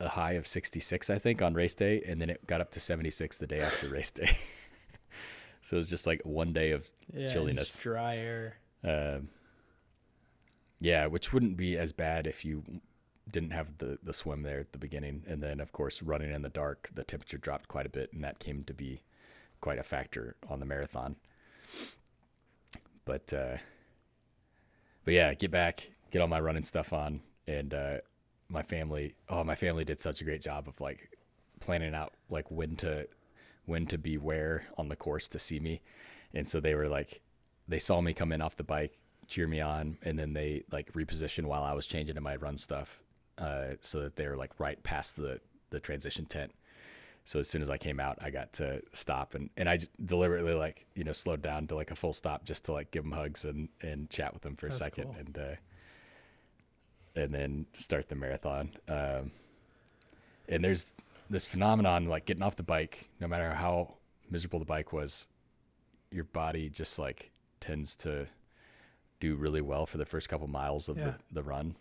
a high of 66, I think, on race day, and then it got up to 76 the day after race day. [laughs] so it was just like one day of yeah, chilliness. dry air. um, yeah, which wouldn't be as bad if you didn't have the the swim there at the beginning, and then of course running in the dark, the temperature dropped quite a bit, and that came to be quite a factor on the marathon. But uh, but yeah, get back, get all my running stuff on, and uh, my family. Oh, my family did such a great job of like planning out like when to when to be where on the course to see me, and so they were like, they saw me come in off the bike, cheer me on, and then they like repositioned while I was changing to my run stuff, uh, so that they were like right past the the transition tent. So as soon as I came out, I got to stop and, and I deliberately like you know slowed down to like a full stop just to like give them hugs and and chat with them for That's a second cool. and uh, and then start the marathon. Um, and there's this phenomenon like getting off the bike, no matter how miserable the bike was, your body just like tends to do really well for the first couple miles of Yeah. the, the run.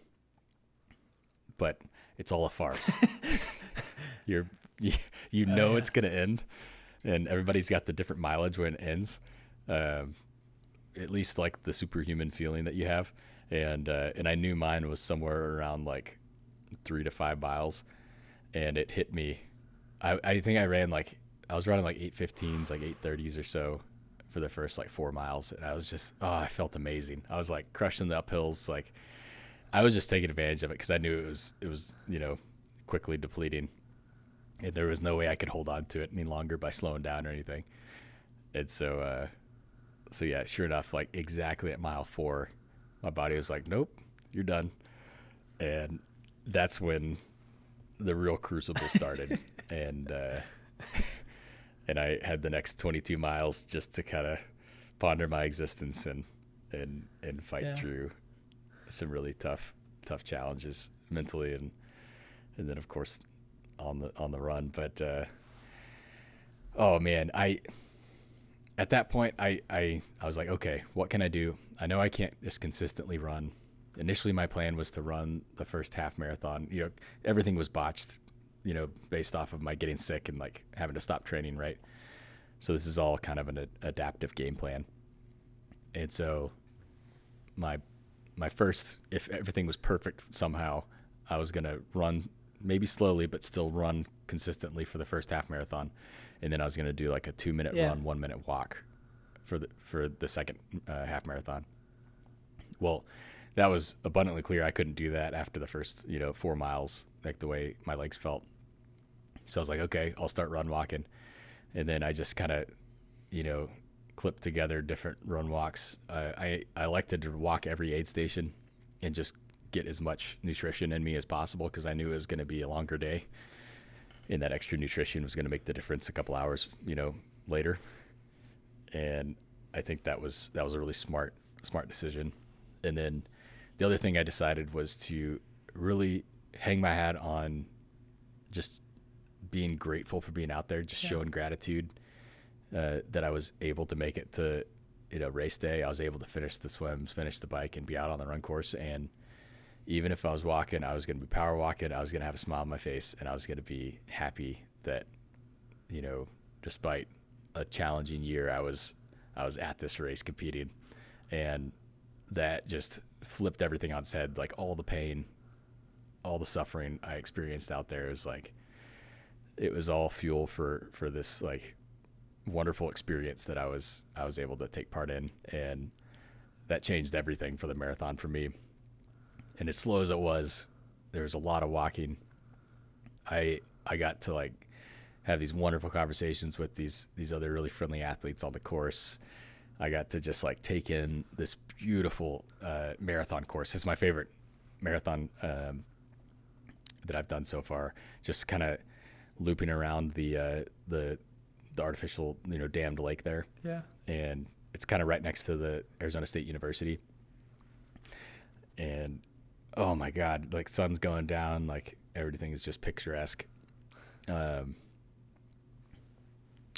But it's all a farce. [laughs] [laughs] You're you, you know yeah. it's gonna end, and everybody's got the different mileage when it ends. Um, at least like the superhuman feeling that you have, and uh, and I knew mine was somewhere around like three to five miles, and it hit me. I I think I ran like I was running like eight fifteens, like eight thirties or so for the first like four miles, and I was just oh I felt amazing. I was like crushing the uphills, like I was just taking advantage of it because I knew it was it was you know quickly depleting, and there was no way I could hold on to it any longer by slowing down or anything. And so uh, so yeah, sure enough, like exactly at mile four, my body was like, nope, you're done, and that's when the real crucible started, [laughs] and uh, and I had the next 22 miles just to kind of ponder my existence and and and fight Yeah. through some really tough tough challenges mentally and and then of course on the on the run. But uh oh man i at that point I, I i was like okay what can i do? I know i can't just consistently run initially my plan was to run the first half marathon. You know everything was botched you know based off of my getting sick and like having to stop training right? So this is all kind of an ad- adaptive game plan. And so my my first if everything was perfect somehow i was going to run maybe slowly but still run consistently for the first half marathon. And then i was going to do like a two minute Yeah. run one minute walk for the for the second uh, half marathon. Well that was abundantly clear i couldn't do that after the first you know four miles like the way my legs felt so i was like okay i'll start run walking and then i just kind of you know clip together different run walks. Uh, I I elected to walk every aid station and just get as much nutrition in me as possible because I knew it was going to be a longer day, and that extra nutrition was going to make the difference a couple hours, you know, later. And I think that was that was a really smart smart decision. And then the other thing I decided was to really hang my hat on just being grateful for being out there, just Yeah. showing gratitude uh, that I was able to make it to you know race day. I was able to finish the swims, finish the bike, and be out on the run course. And even if I was walking, I was going to be power walking. I was going to have a smile on my face, and I was going to be happy that you know, despite a challenging year, I was I was at this race competing, and that just flipped everything on its head. Like all the pain, all the suffering I experienced out there is like it was all fuel for for this like wonderful experience that I was I was able to take part in and that changed everything for the marathon for me. And as slow as it was, there was a lot of walking. I I got to like have these wonderful conversations with these these other really friendly athletes on the course. I got to just like take in this beautiful uh, marathon course. It's my favorite marathon um, that I've done so far. Just kind of looping around the uh, the the artificial you know dammed lake there, Yeah. and it's kind of right next to the Arizona State University. And oh my God, like sun's going down, like everything is just picturesque. Um,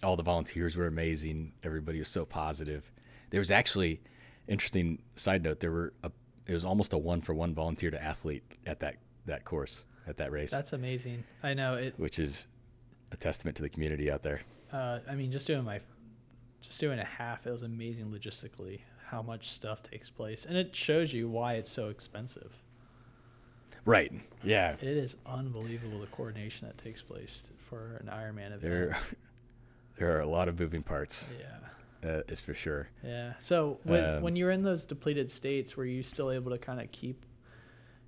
all the volunteers were amazing. Everybody was so positive. There was actually interesting side note. There were a, it was almost a one for one volunteer to athlete at that that course at that race, That's amazing. I know it. which is a testament to the community out there. Uh, I mean, just doing my, just doing a half, it was amazing logistically how much stuff takes place, and it shows you why it's so expensive. Right. Yeah. It is unbelievable the coordination that takes place for an Ironman event. There, there are a lot of moving parts. Yeah. Uh, is for sure. Yeah. So when Um, when you're in those depleted states, were you still able to kind of keep,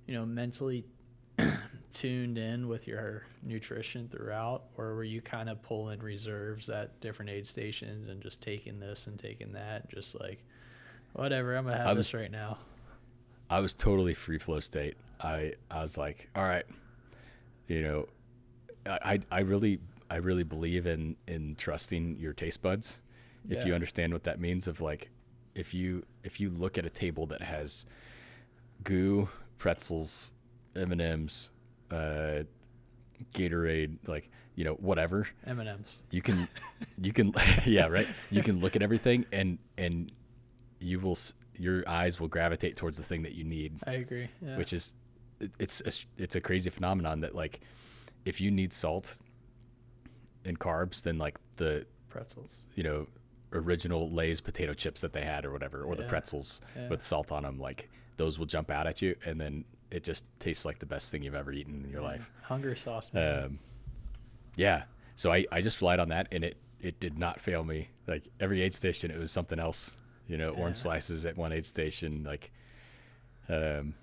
you know, mentally [clears throat] tuned in with your nutrition throughout, or were you kind of pulling reserves at different aid stations and just taking this and taking that, and just like, whatever, I'm gonna have I this was- right now. I was totally free flow state. I I was like, all right, you know, I, I really I really believe in in trusting your taste buds. If you understand what that means, of like, if you if you look at a table that has goo, pretzels, M and M's, uh, Gatorade, like you know whatever, M and M's. you can [laughs] you can [laughs] yeah right you can look at everything and and you will s- your eyes will gravitate towards the thing that you need I agree. Yeah. which is it's a, it's a crazy phenomenon that like if you need salt and carbs than like the pretzels. you know original Lay's potato chips that they had or whatever or the pretzels Yeah. with salt on them like those will jump out at you and then it just tastes like the best thing you've ever eaten in your Yeah. life Hunger sauce. man. um, yeah. So I, I just relied on that and it, it did not fail me. Like every aid station, it was something else, you know, orange slices at one aid station. Like, um,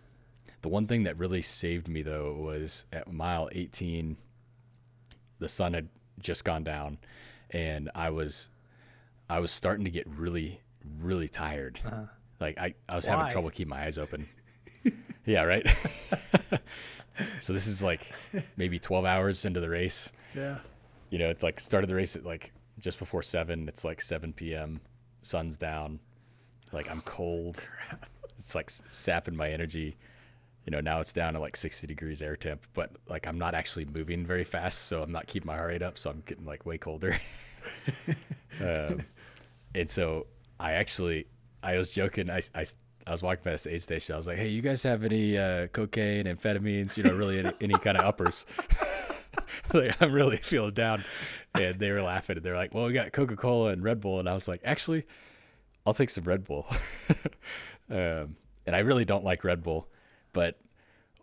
the one thing that really saved me though was at mile 18, the sun had just gone down and I was, I was starting to get really, really tired. Uh-huh. Like I, I was Why? having trouble keeping my eyes open. [laughs] yeah. Right. [laughs] so this is like maybe 12 hours into the race yeah. you know, it's like started the race at like just before seven. It's like seven p.m. sun's down, like I'm cold. It's like sapping my energy. You know, now it's down to like 60 degrees air temp, but like I'm not actually moving very fast, so I'm not keeping my heart rate up, so I'm getting like way colder. [laughs] um, and so I actually, I was joking. I, I, I was walking past the aid station. I was like, "Hey, you guys have any uh, cocaine, amphetamines? You know, really any, any kind of uppers?" [laughs] like I'm really feeling down, and they were laughing. And they're like, "Well, we got Coca Cola and Red Bull," and I was like, "Actually, I'll take some Red Bull." [laughs] um, and I really don't like Red Bull, but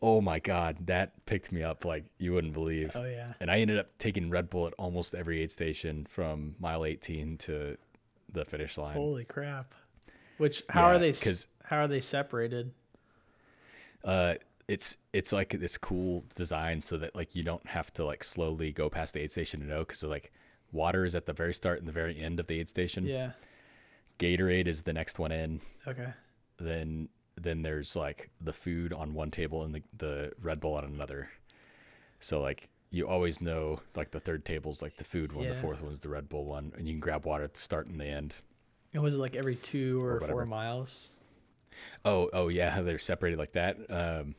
oh my god, that picked me up like you wouldn't believe. Oh yeah. And I ended up taking Red Bull at almost every aid station from mile 18 to the finish line. Holy crap. Which how Yeah, are they 'cause- how are they separated? Uh, it's it's like this cool design so that like you don't have to like slowly go past the aid station to know because like water is at the very start and the very end of the aid station. Yeah. Gatorade is the next one in. Okay. Then then there's like the food on one table and the the Red Bull on another. So like you always know like the third table's like the food one, the fourth one's the Red Bull one, and you can grab water at the start and the end. And was it like every two Or or, four miles? Oh, oh yeah, they're separated like that. Um,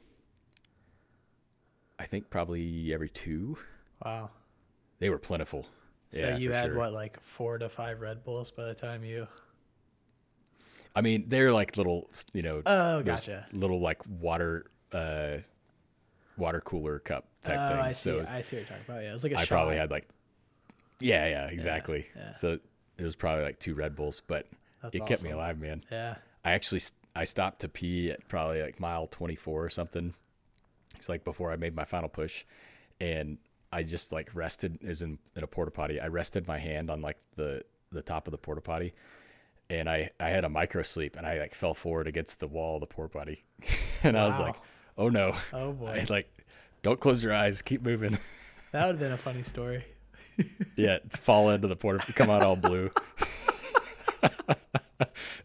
I think probably every two. Wow. They were plentiful. So yeah, you had sure. what, like four to five Red Bulls by the time you I mean, they're like little, you know, Oh gotcha. little like water, uh, water cooler cup type oh, things. I see. So I see what you're talking about. Yeah, it was like a I shot. probably had like, yeah, yeah, exactly. yeah. So it was probably like two Red Bulls, but That's it kept me alive, man. Yeah. I actually I stopped to pee at probably like mile 24 or something. It's like before I made my final push, and I just like rested. Is in in a porta potty. I rested my hand on like the the top of the porta potty, and I I had a micro sleep, and I like fell forward against the wall of the porta potty, [laughs] and I was like, oh no, Oh boy. I like don't close your eyes, keep moving. [laughs] that would have been a funny story. [laughs] yeah, fall into the porta, come out all blue.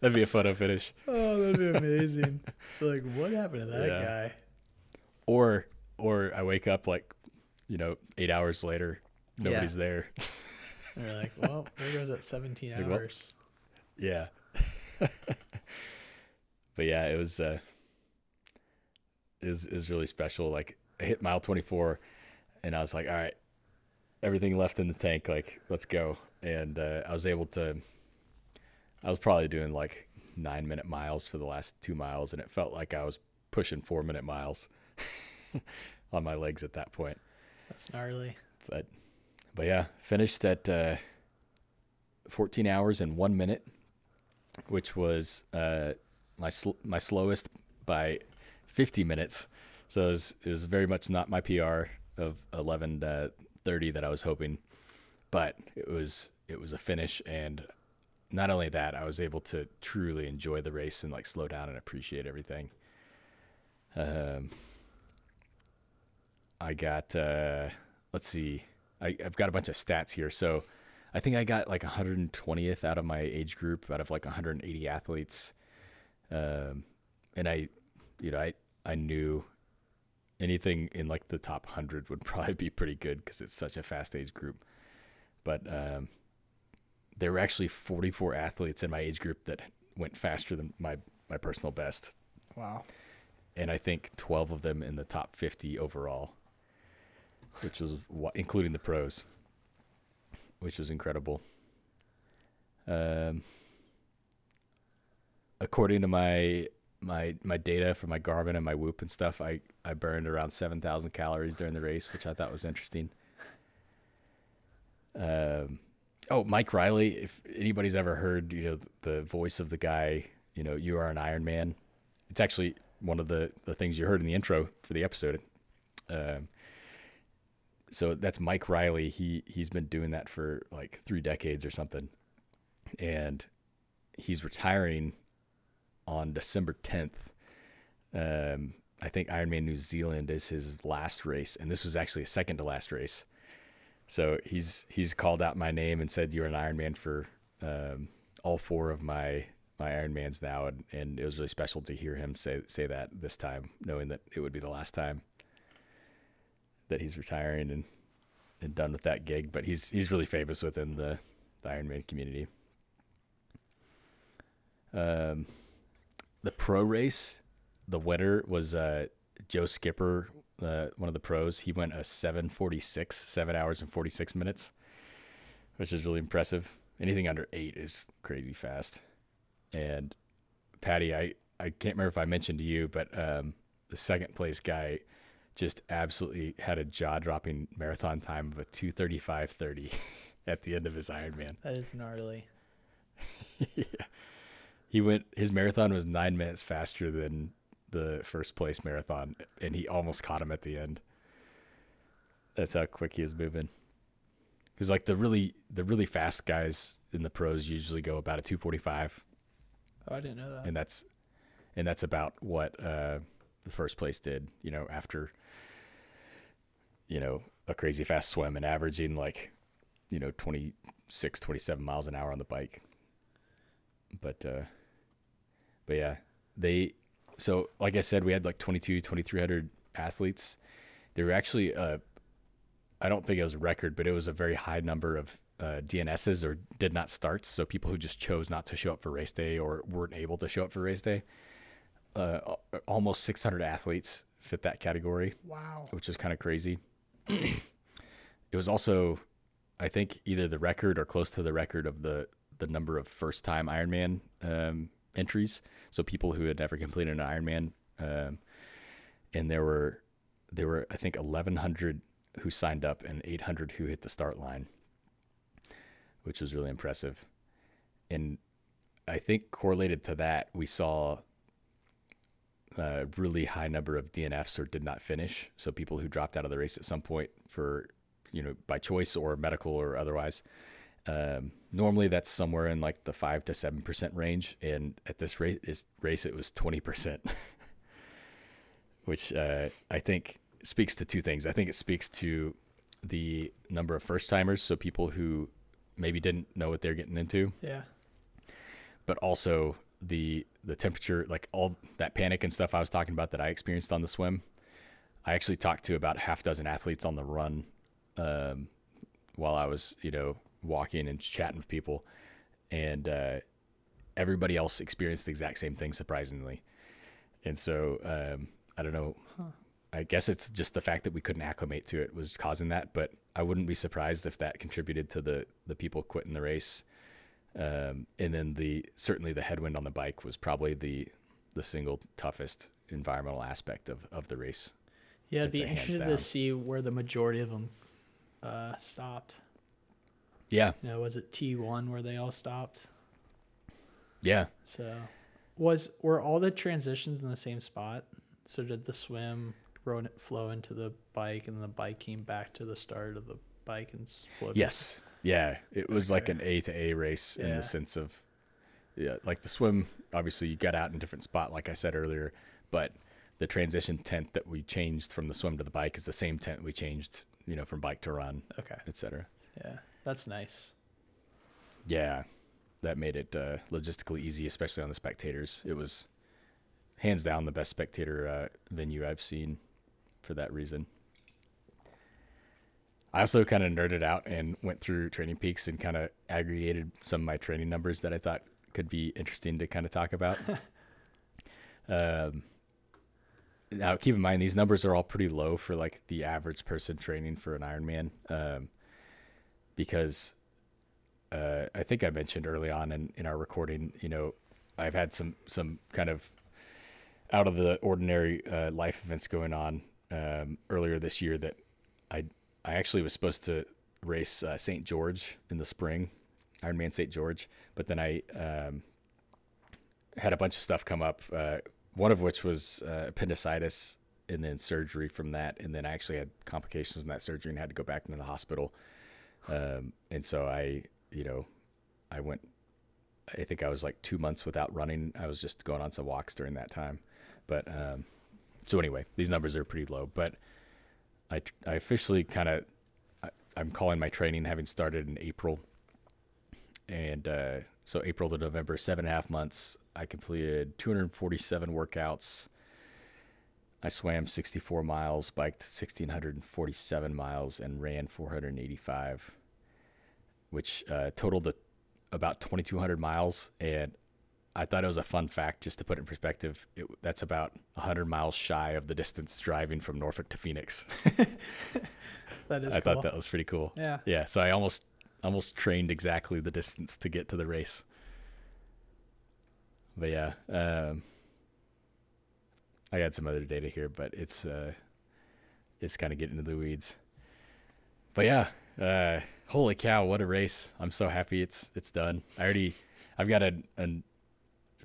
That'd be a photo finish. Oh, that'd be amazing. like, what happened to that Yeah. guy? or or I wake up like you know eight hours later, Yeah. nobody's there. And you're like, well, there goes that 17 Like, hours. Yeah, [laughs] but yeah, it was uh, is is really special. Like I hit mile twenty four, and I was like, all right, everything left in the tank. Like let's go. And uh, I was able to. I was probably doing like nine minute miles for the last two miles, and it felt like I was pushing four minute miles [laughs] on my legs at that point. That's gnarly. but but yeah, finished at uh, 14 hours and one minute, which was uh, my sl- my slowest by 50 minutes. So it was, it was very much not my PR of 11 uh, 30 that I was hoping, but it was it was a finish and not only that I was able to truly enjoy the race and like slow down and appreciate everything. Um, I got uh let's see. I, I've got a bunch of stats here. So I think I got like 120th out of my age group out of like 180 athletes. Um and I you know, I I knew anything in like the top 100 would [laughs] probably be pretty good cuz it's such a fast age group. But um there were actually 44 athletes in my age group that went faster than my my personal best Wow. and I think 12 of them in the top 50 overall, which was including the pros, which was incredible. Um, according to my my my data for my Garmin and my Whoop and stuff, I I burned around 7,000 calories during the race, which I thought was interesting. Um, oh, Mike Riley. If anybody's ever heard, you know, the voice of the guy, you know, you are an Iron Man. It's actually one of the the things you heard in the intro for the episode. Um, so that's Mike Riley. He he's been doing that for like three decades or something, and he's retiring on December tenth. Um, I think Ironman New Zealand is his last race, and this was actually a second to last race. So he's he's called out my name and said you're an Ironman for um, all four of my my Ironmans now, and, and it was really special to hear him say say that this time, knowing that it would be the last time that he's retiring and and done with that gig. But he's he's really famous within the, the Ironman community. Um, the pro race, the winner was uh, Joe Skipper, uh, one of the pros. He went a 746, seven hours and 46 minutes, which is really impressive. Anything under eight is crazy fast. And Patty, I, I can't remember if I mentioned to you, but um, the second place guy just absolutely had a jaw dropping marathon time of a 235.30 [laughs] at the end of his Ironman. That is gnarly. yeah. [laughs] He went his marathon was nine minutes faster than the first place marathon, and he almost caught him at the end. That's how quick he was moving. Because like the really the really fast guys in the pros usually go about a two forty five, Oh, I didn't know that. and that's and that's about what uh, the first place did. You know, after you know a crazy fast swim and averaging like you know 26, 27 miles an hour on the bike. But uh, but yeah, they so like I said, we had like 22, 2300 athletes. There were actually uh, I don't think it was a record, but it was a very high number of uh, DNSs or did not start. So people who just chose not to show up for race day or weren't able to show up for race day. Uh, almost 600 athletes fit that category, Wow. which is kind of crazy. It was also, I think, either the record or close to the record of the the number of first time Ironman um, entries. So people who had never completed an Ironman, um, and there were there were I think 1,100 who signed up and 800 who hit the start line, which was really impressive. And I think correlated to that, we saw a really high number of DNFs or did not finish. So people who dropped out of the race at some point for, you know, by choice or medical or otherwise. Um, normally that's somewhere in like the five to seven percent range, and at this race, is, race it was twenty percent, [laughs] which uh, I think speaks to two things. I think it speaks to the number of first timers, so people who maybe didn't know what they're getting into, Yeah. but also the the temperature, like all that panic and stuff I was talking about that I experienced on the swim. I actually talked to about a half dozen athletes on the run um, while I was, you know, walking and chatting with people, and uh, everybody else experienced the exact same thing, surprisingly. And so um, I don't know. I guess it's just the fact that we couldn't acclimate to it was causing that, but I wouldn't be surprised if that contributed to the the people quitting the race. Um, and then the certainly the headwind on the bike was probably the the single toughest environmental aspect of, of the race. Yeah, it'd be interesting to see where the majority of them uh, stopped. Yeah, You know, was it T one where they all stopped? yeah. So, was were all the transitions in the same spot? So did the swim run flow into the bike, and the bike came back to the start of the bike and flowed? Yes. Yeah. It was like an A to A race in the sense of, yeah, like the swim, obviously you got out in a different spot, like I said earlier, but the transition tent that we changed from the swim to the bike is the same tent we changed, you know, from bike to run, Okay. et cetera. Yeah, that's nice. Yeah. That made it uh, logistically easy, especially on the spectators. It was hands down the best spectator uh, venue I've seen for that reason. I also kind of nerded out and went through Training Peaks and kind of aggregated some of my training numbers that I thought could be interesting to kind of talk about. [laughs] um, now, keep in mind these numbers are all pretty low for like the average person training for an Ironman, um, because uh, I think I mentioned early on in, in our recording, you know, I've had some some kind of out of the ordinary uh, life events going on um, earlier this year that I I actually was supposed to race uh, St. George in the spring, Ironman St. George, but then I um, had a bunch of stuff come up. Uh, one of which was uh, appendicitis and then surgery from that, and then I actually had complications from that surgery and had to go back into the hospital. Um, and so I, you know, I went. I think I was like two months without running. I was just going on some walks during that time. But um, so anyway, these numbers are pretty low. But I, I officially kind of, I'm calling my training having started in April. And uh, so April to November, seven and a half months, I completed 247 workouts. I swam 64 miles, biked 1,647 miles, and ran 485, which uh, totaled a, about 2,200 miles. And I thought it was a fun fact just to put it in perspective. It, that's about 100 miles shy of the distance driving from Norfolk to Phoenix. [laughs] That is I cool. thought that was pretty cool. Yeah. Yeah, so I almost almost trained exactly the distance to get to the race. But yeah, um, I got some other data here, but it's uh, it's kind of getting into the weeds. But yeah, uh, holy cow, what a race! I'm so happy it's it's done. I already, I've got a, a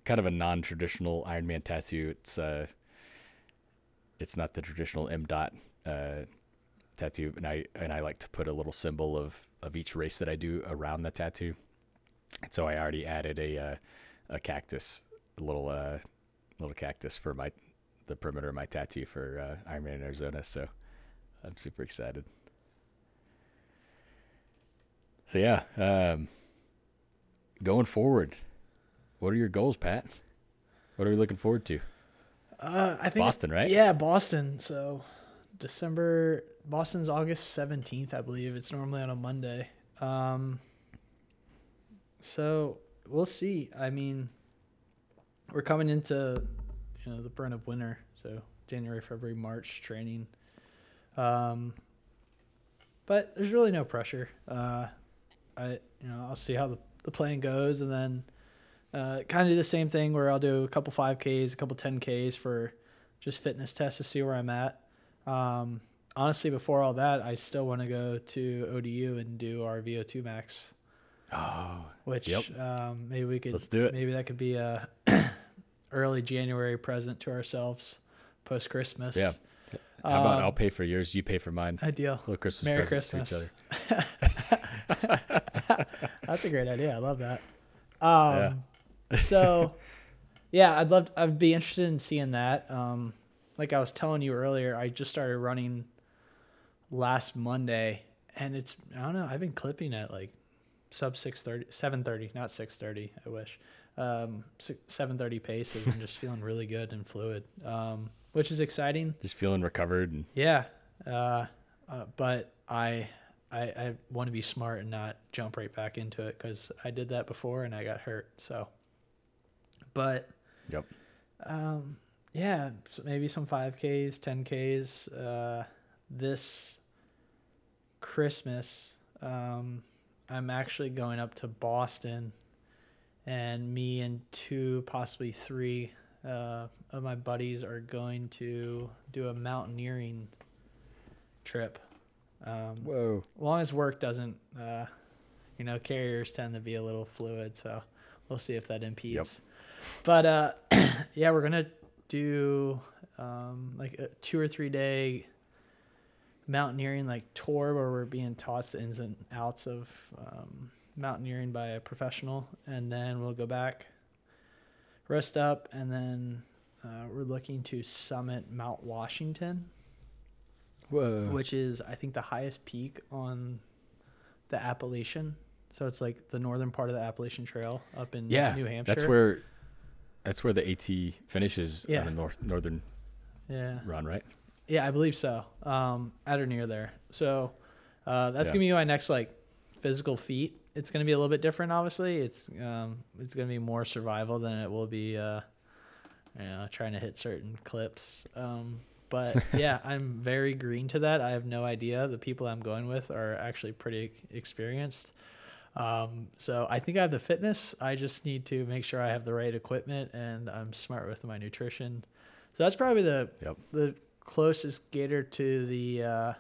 kind of a non-traditional Ironman tattoo. It's uh, it's not the traditional M dot uh, tattoo, and I and I like to put a little symbol of of each race that I do around the tattoo. And so I already added a uh, a cactus, a little uh, little cactus for my the perimeter of my tattoo for uh, Ironman Arizona. So I'm super excited. So yeah, um, going forward, what are your goals, Pat? What are we looking forward to? Uh, I think Boston, right? Yeah, Boston. So December Boston's August seventeenth, I believe. It's normally on a Monday. Um, so we'll see. I mean, we're coming into you know the burn of winter, so January, February, March training. Um, but there's really no pressure. Uh, I you know I'll see how the the plan goes, and then uh, kind of do the same thing where I'll do a couple 5Ks, a couple 10Ks for just fitness tests to see where I'm at. Um, honestly, before all that, I still want to go to ODU and do our VO2 max, Oh, which Yep. um, maybe we could Let's do it. Maybe that could be a [coughs] early January present to ourselves post Christmas. Yeah. how about Um, I'll pay for yours, you pay for mine. ideal? Little Christmas Merry presents to each other. [laughs] That's a great idea. I love that. Um, so, [laughs] yeah, I'd love. I'd be interested in seeing that. Um, like I was telling you earlier, I just started running last Monday, and it's I don't know. I've been clipping at like sub 630 730 not 630 i wish um 730 paces and just [laughs] feeling really good and fluid um which is exciting Just feeling recovered and yeah, uh, uh, but I I, I want to be smart and not jump right back into it because I did that before and I got hurt. So, but yep. um, yeah, so maybe some five Ks, ten Ks. Uh, this Christmas, um, I'm actually going up to Boston, and me and two, possibly three uh, of my buddies are going to do a mountaineering trip. Um, Whoa. as long as work doesn't, uh, you know, carriers tend to be a little fluid, so we'll see if that impedes. But uh, [clears throat] yeah, we're gonna do um, like a two or three day mountaineering like tour where we're being taught the ins and outs of um, mountaineering by a professional, and then we'll go back, rest up, and then uh, we're looking to summit Mount Washington Whoa. which is I think the highest peak on the Appalachian. So it's like the northern part of the Appalachian Trail up in yeah, New Hampshire. that's where that's where the AT finishes Yeah. on the north northern yeah, run, right? yeah, I believe so. Um, at or near there. So uh, that's Yeah. gonna be my next like physical feat. It's gonna be a little bit different, obviously. It's um, it's gonna be more survival than it will be, uh, you know, trying to hit certain clips. Um, but [laughs] yeah, I'm very green to that. I have no idea. The people I'm going with are actually pretty experienced. Um, so I think I have the fitness. I just need to make sure I have the right equipment and I'm smart with my nutrition. So that's probably the Yep. the closest gator to the uh,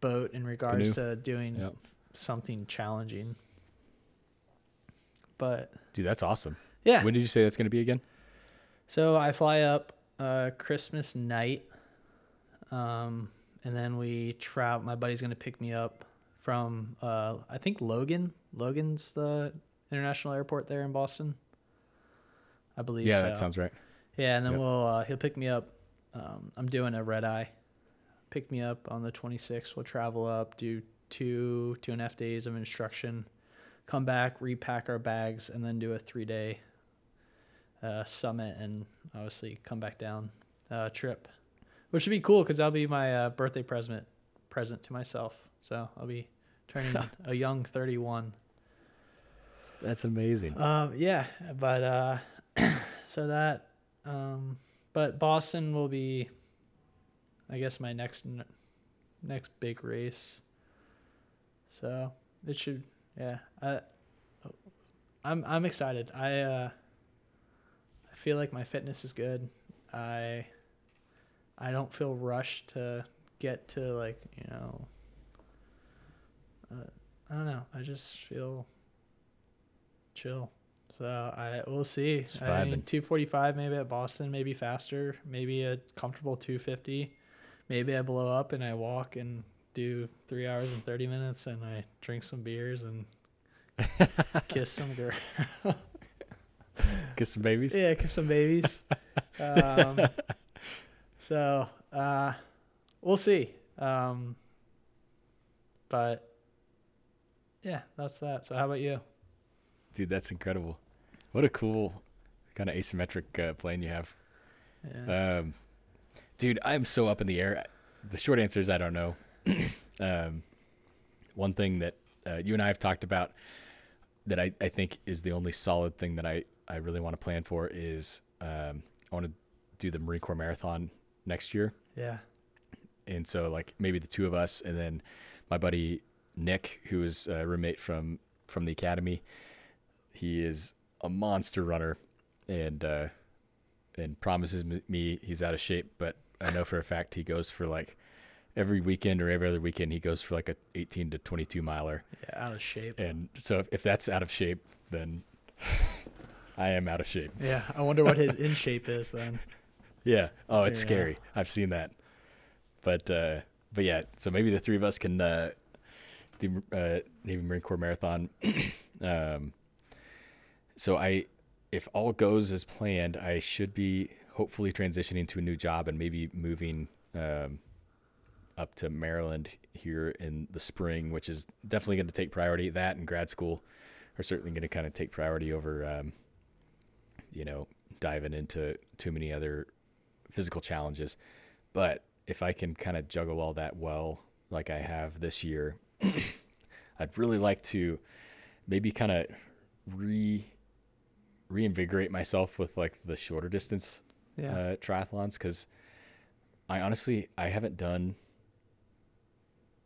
boat in regards to doing Yep. something challenging. But Dude, that's awesome. yeah, When did you say that's going to be again? so I fly up uh, Christmas night, um, and then we travel. My buddy's gonna pick me up from uh, I think Logan. Logan's the international airport there in Boston. I believe. Yeah, so. that sounds right. Yeah, and then Yep. we'll uh, he'll pick me up. Um, I'm doing a red eye. Pick me up on the 26th. We'll travel up, do two two and a half days of instruction, come back, repack our bags, and then do a three day uh, summit and obviously come back down uh, trip, which should be cool because that'll be my uh, birthday present present to myself. So I'll be turning [laughs] a young 31. That's amazing. Um, yeah, but uh, [clears throat] so that, um, but Boston will be, I guess, my next n- next big race. So it should, yeah. I, I'm I'm excited. I uh, I feel like my fitness is good. I I don't feel rushed to get to like you know. Uh, I don't know. I just feel chill. So I we'll see. I mean, 245 maybe at Boston, maybe faster, maybe a comfortable 250. Maybe I blow up and I walk and do three hours and 30 minutes and I drink some beers and [laughs] kiss some girl. Kiss some babies. yeah, kiss some babies. um, [laughs] so uh, we'll see. Um, but yeah, that's that. So how about you? Dude, that's incredible. What a cool kind of asymmetric uh, plane you have. Yeah. Um, dude, I'm so up in the air. The short answer is I don't know. [clears throat] um, one thing that uh, you and I have talked about that I, I think is the only solid thing that I, I really want to plan for is um, I want to do the Marine Corps Marathon next year. yeah. And so, like, maybe the two of us, and then my buddy Nick, who is a roommate from from the academy. He is a monster runner, and uh, and promises me he's out of shape. But I know for a fact he goes for like every weekend or every other weekend he goes for like a 18 to 22 miler. Yeah, out of shape. And so if, if that's out of shape, then [laughs] I am out of shape. Yeah, I wonder what his in shape is then. [laughs] Yeah. Oh, it's Yeah. scary. I've seen that. But uh but yeah, so maybe the three of us can uh do uh Navy Marine Corps marathon. [clears throat] um so I if all goes as planned, I should be hopefully transitioning to a new job and maybe moving um up to Maryland here in the spring, which is definitely going to take priority. That and grad school are certainly going to kind of take priority over, um, you know, diving into too many other physical challenges. But if I can kind of juggle all that well, like I have this year, I'd really like to maybe kind of re reinvigorate myself with like the shorter distance Yeah. uh, triathlons because I honestly I haven't done.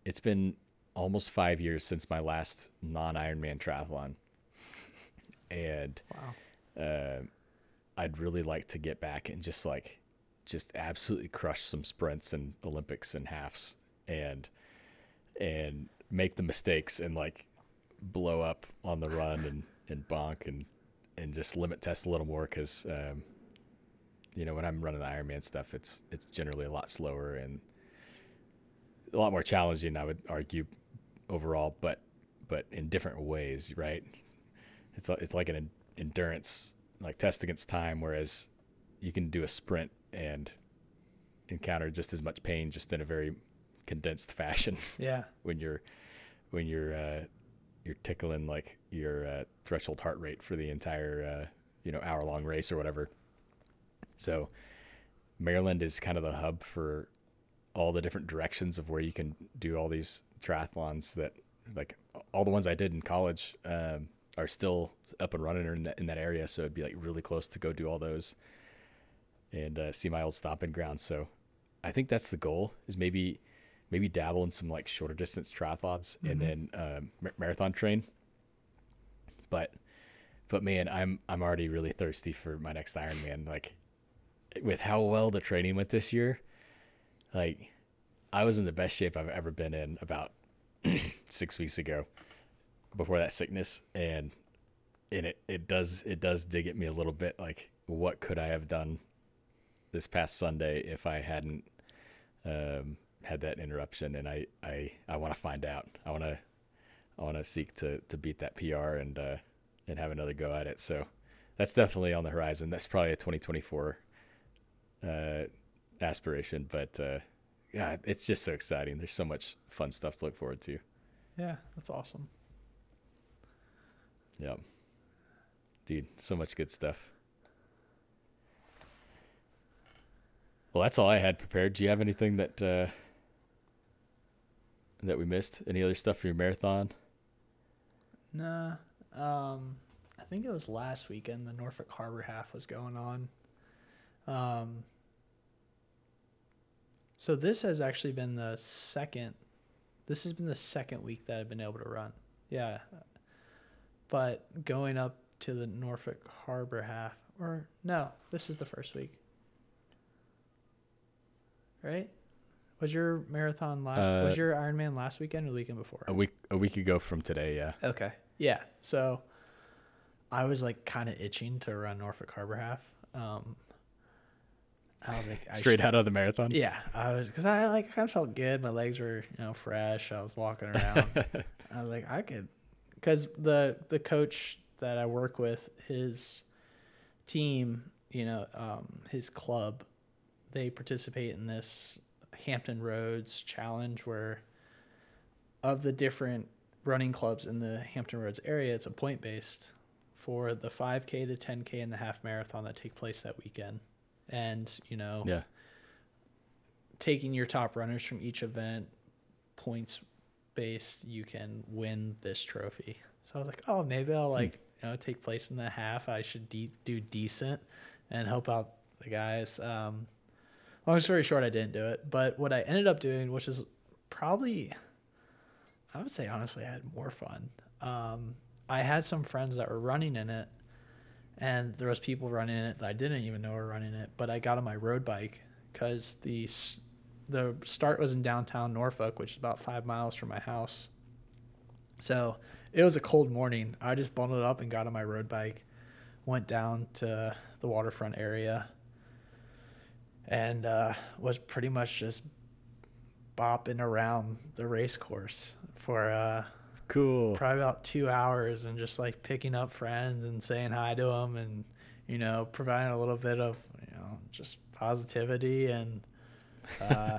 It's been almost five years since my last non Ironman triathlon, and wow. uh, I'd really like to get back and just like just absolutely crush some sprints and Olympics and halves and and make the mistakes and like blow up on the run and and bonk and and just limit test a little more because um, you know when I'm running the Ironman stuff it's it's generally a lot slower and a lot more challenging I would argue overall but but in different ways right? It's it's like an endurance like test against time whereas you can do a sprint and encounter just as much pain just in a very condensed fashion [laughs] Yeah. when you're when you're uh, you're tickling like your uh, threshold heart rate for the entire uh, you know hour long race or whatever. So Maryland is kind of the hub for all the different directions of where you can do all these triathlons that like all the ones I did in college um, are still up and running in that, in that area. So it'd be like really close to go do all those and uh, see my old stomping ground. So I think that's the goal is maybe maybe dabble in some like shorter distance triathlons and then um, ma- marathon train. But but man, I'm I'm already really thirsty for my next Ironman. Like with how well the training went this year, like I was in the best shape I've ever been in about [clears throat] six weeks ago before that sickness and and it, it does it does dig at me a little bit like what could I have done this past Sunday if I hadn't um, had that interruption and I I, I want to find out. I want to I want to seek to to beat that PR and uh, and have another go at it. So that's definitely on the horizon. That's probably a 2024 uh, aspiration but uh, yeah it's just so exciting. There's so much fun stuff to look forward to. Yeah, that's awesome. yeah dude so much good stuff. Well that's all i had prepared. Do you have anything that uh that we missed any other stuff for your marathon Nah. Um, I think it was last weekend. The Norfolk Harbor half was going on. Um, so this has actually been the second. This has been the second week that I've been able to run. Yeah, but going up to the Norfolk Harbor half, or no, this is the first week. Right? Was your marathon last? Uh, was your Ironman last weekend or the weekend before? A week a week ago from today, yeah. Okay. Yeah. So I was like kind of itching to run Norfolk Harbor half. Um, I was like, I Straight should- out of the marathon. Yeah, I was because I like kind of felt good. My legs were you know fresh. I was walking around. [laughs] I was like, I could, because the the coach that I work with, his team, you know, um, his club, they participate in this Hampton Roads challenge where of the different running clubs in the Hampton Roads area, it's a point based for the 5K, the 10K, and the half marathon that take place that weekend. And, you know, Yeah. taking your top runners from each event, points based, you can win this trophy. So I was like, oh, maybe I'll like you know take place in the half. I should de- do decent and help out the guys. Um, long story short, I didn't do it. But what I ended up doing, which is probably, I would say honestly, I had more fun. Um, I had some friends that were running in it, and there was people running in it that I didn't even know were running it. But I got on my road bike because the the start was in downtown Norfolk, which is about five miles from my house. So it was a cold morning. I just bundled up and got on my road bike, went down to the waterfront area, and uh, was pretty much just bopping around the race course for uh, Cool. probably about two hours and just like picking up friends and saying hi to them and you know providing a little bit of you know just positivity and uh,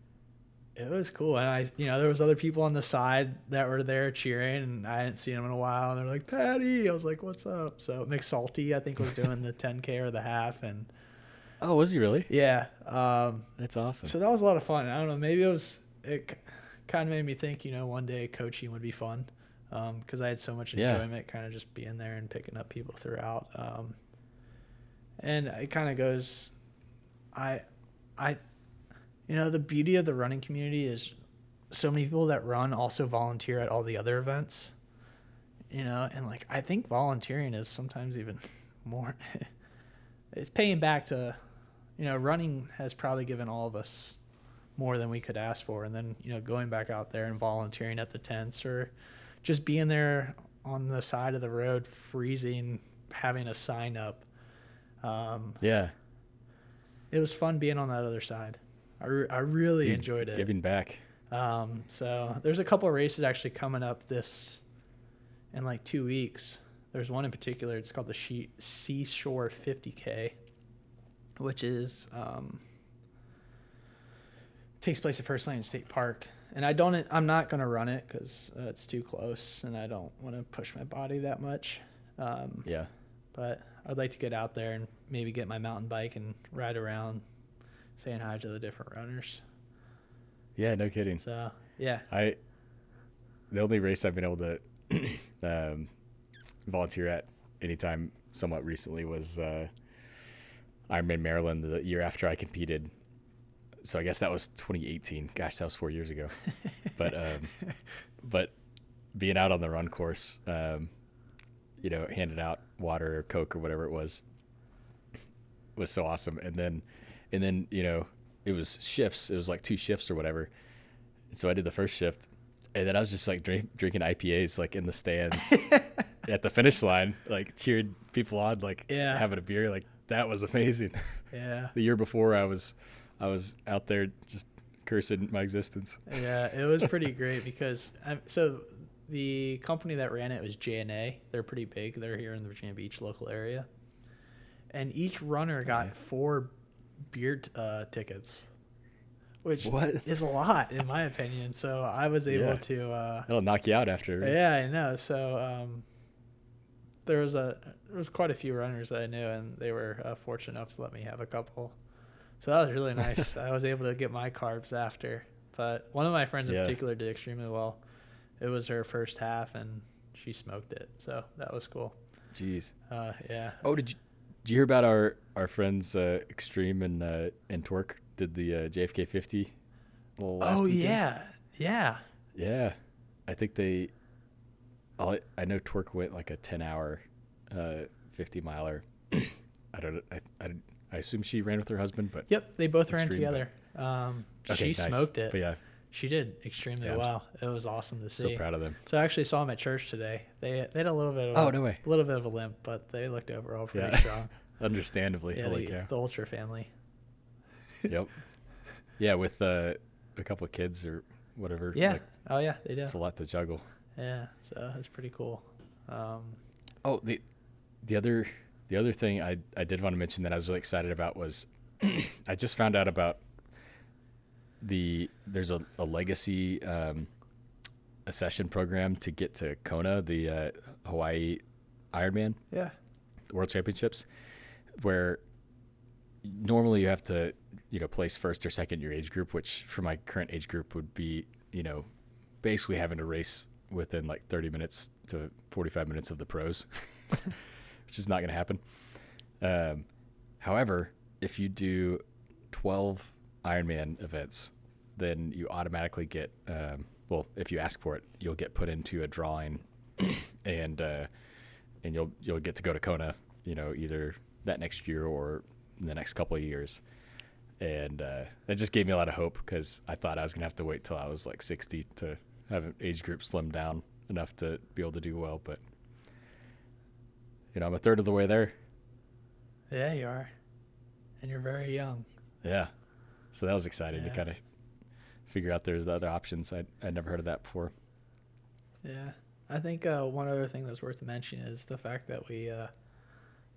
[laughs] it was cool. And I you know there was other people on the side that were there cheering and I hadn't seen them in a while and they're like Patty. I was like what's up? So McSalty I think was doing the 10k or the half and Oh, was he really? yeah um, That's awesome. so that was a lot of fun. I don't know. Maybe it was it kind of made me think. You know, one day coaching would be fun because I had so much Yeah. enjoyment, kind of just being there and picking up people throughout. Um, and it kind of goes, I, I, you know, the beauty of the running community is so many people that run also volunteer at all the other events. You know, and like I think volunteering is sometimes even [laughs] more. [laughs] it's paying back to you know, running has probably given all of us more than we could ask for. And then, you know, going back out there and volunteering at the tents or just being there on the side of the road, freezing, having a sign up. Um, yeah. it was fun being on that other side. I, re- I really Dude, enjoyed it. Giving back. Um, so there's a couple of races actually coming up this in like two weeks. There's one in particular. It's called the she- Seashore 50K, which is um, takes place at First Landing State Park. And I don't. I'm not gonna run it because uh, it's too close, and I don't want to push my body that much. Um, Yeah. but I'd like to get out there and maybe get my mountain bike and ride around, saying hi to the different runners. Yeah, no kidding. So yeah, I the only race I've been able to [clears throat] um, volunteer at anytime somewhat recently was uh, Ironman Maryland the year after I competed. So I guess that was 2018. Gosh, that was four years ago. [laughs] but um, but being out on the run course, um, you know, handing out water or Coke or whatever it was, was so awesome. And then, and then you know, it was shifts. It was like two shifts or whatever. And so I did the first shift, and then I was just like drink, drinking IPAs like in the stands [laughs] at the finish line, like cheered people on, like Yeah. having a beer. Like that was amazing. [laughs] yeah, the year before, I was I was out there just cursing my existence. yeah. It was pretty great because um, so the company that ran it was J&A. They're pretty big. They're here in the Virginia Beach local area, and each runner got Yeah. four beer t- uh, tickets, which What? is a lot in my opinion. So I was able Yeah. to. Uh, That'll knock you out after. Yeah, I know. So um, there was a there was quite a few runners that I knew, and they were uh, fortunate enough to let me have a couple. So that was really [laughs] nice. I was able to get my carbs after. But one of my friends in Yeah. particular did extremely well. It was her first half, and she smoked it. So that was cool. Jeez. Uh, yeah. Oh, did you did you hear about our our friends uh, Extreme and uh, and Twerk did the uh, JFK 50? last Oh yeah, yeah. Yeah, I think they. I, I know Twerk went like a ten hour, uh, fifty miler. [clears throat] I don't. I, I I assume she ran with her husband, but Yep, they both ran Extreme, but- together. Um, okay, she nice. smoked it. But yeah, She did extremely Yeah, well. It was awesome to see. so proud of them. So I actually saw them at church today. They they had a little bit of Oh, a, no way. a little bit of a limp, but they looked overall pretty Yeah. strong. [laughs] Understandably, Yeah, the, cow. the Ultra family. yep. [laughs] Yeah, with uh, a couple of kids or whatever. Yeah. like, oh yeah, they did. it's a lot to juggle. Yeah, so it's pretty cool. Um, Oh, the the other the other thing I I did want to mention that I was really excited about was [clears throat] I just found out about the there's a, a legacy um, a session program to get to Kona, the uh, Hawaii Ironman yeah. World Championships, where normally you have to you know place first or second in your age group, which for my current age group would be you know basically having to race within like 30 minutes to 45 minutes of the pros, [laughs] which is not going to happen. Um, however, if you do 12 Ironman events, then you automatically get, um, well, if you ask for it, you'll get put into a drawing, [coughs] and uh, and you'll you'll get to go to Kona, you know, either that next year or the next couple of years. And uh, that just gave me a lot of hope because I thought I was gonna have to wait till I was like 60 to have an age group slim down enough to be able to do well. But you know, I'm a third of the way there. Yeah, you are. And you're very young. Yeah. So that was exciting to kind of figure out there's the other options. I'd, I'd never heard of that before. Yeah. I think uh, one other thing that's worth mentioning is the fact that we uh,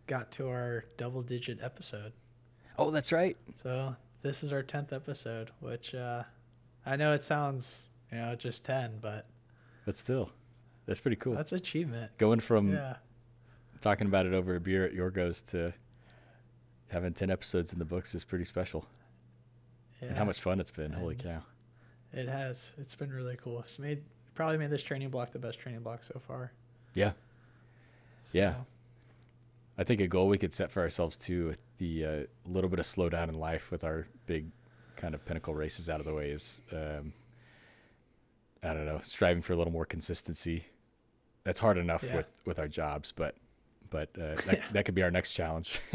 got to our double digit episode. Oh, that's right. So this is our 10th episode, which uh, I know it sounds, you know, just 10, but But still, that's pretty cool. that's achievement. Going from yeah. talking about it over a beer at Yorgos to having 10 episodes in the books is pretty special. yeah. And how much fun it's been. Holy cow. It has. It's been really cool. It's made probably made this training block the best training block so far. Yeah. Yeah. I think a goal we could set for ourselves too, with the uh, little bit of slowdown in life with our big kind of pinnacle races out of the way, is um, I don't know, striving for a little more consistency. That's hard enough Yeah. with with our jobs, but but uh, [laughs] that that could be our next challenge. [laughs]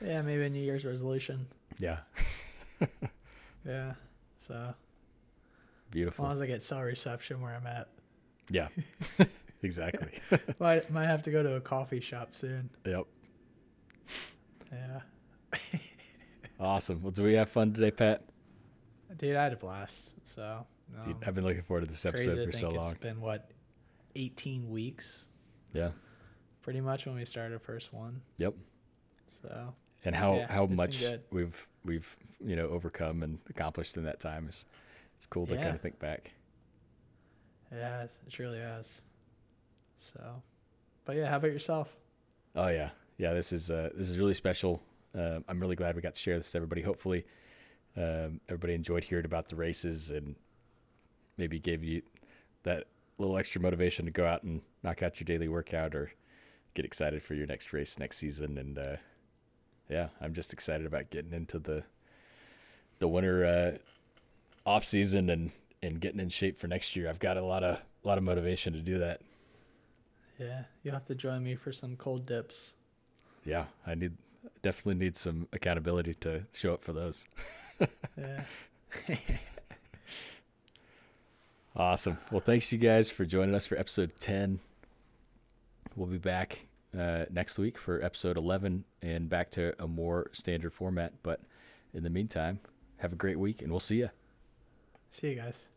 Yeah, maybe a New Year's resolution. yeah, [laughs] Yeah. So beautiful. as long as I get cell reception where I'm at, yeah, exactly. might might have to go to a coffee shop soon. yep. Yeah. Awesome. Well, do we have fun today, Pat? Dude, I had a blast. So Dude, um, I've been looking forward to this crazy episode to for so long. It's been what, 18 weeks, Yeah. pretty much when we started the first one. Yep. So And how Yeah, how much we've we've you know overcome and accomplished in that time is it's cool to kind of think back. it has. It really has. So, but yeah, how about yourself? Oh yeah, yeah. This is uh, this is really special. Um, I'm really glad we got to share this with everybody. Hopefully, um, everybody enjoyed hearing about the races and maybe gave you that little extra motivation to go out and knock out your daily workout or get excited for your next race next season. And uh, yeah, I'm just excited about getting into the the winter uh, off season and and getting in shape for next year. I've got a lot of a lot of motivation to do that. Yeah, you'll have to join me for some cold dips. Yeah, I need definitely need some accountability to show up for those. [laughs] Yeah. [laughs] Awesome. Well, thanks you guys for joining us for episode 10. We'll be back uh, next week for episode 11 and back to a more standard format. But in the meantime, have a great week and we'll see you. See you guys.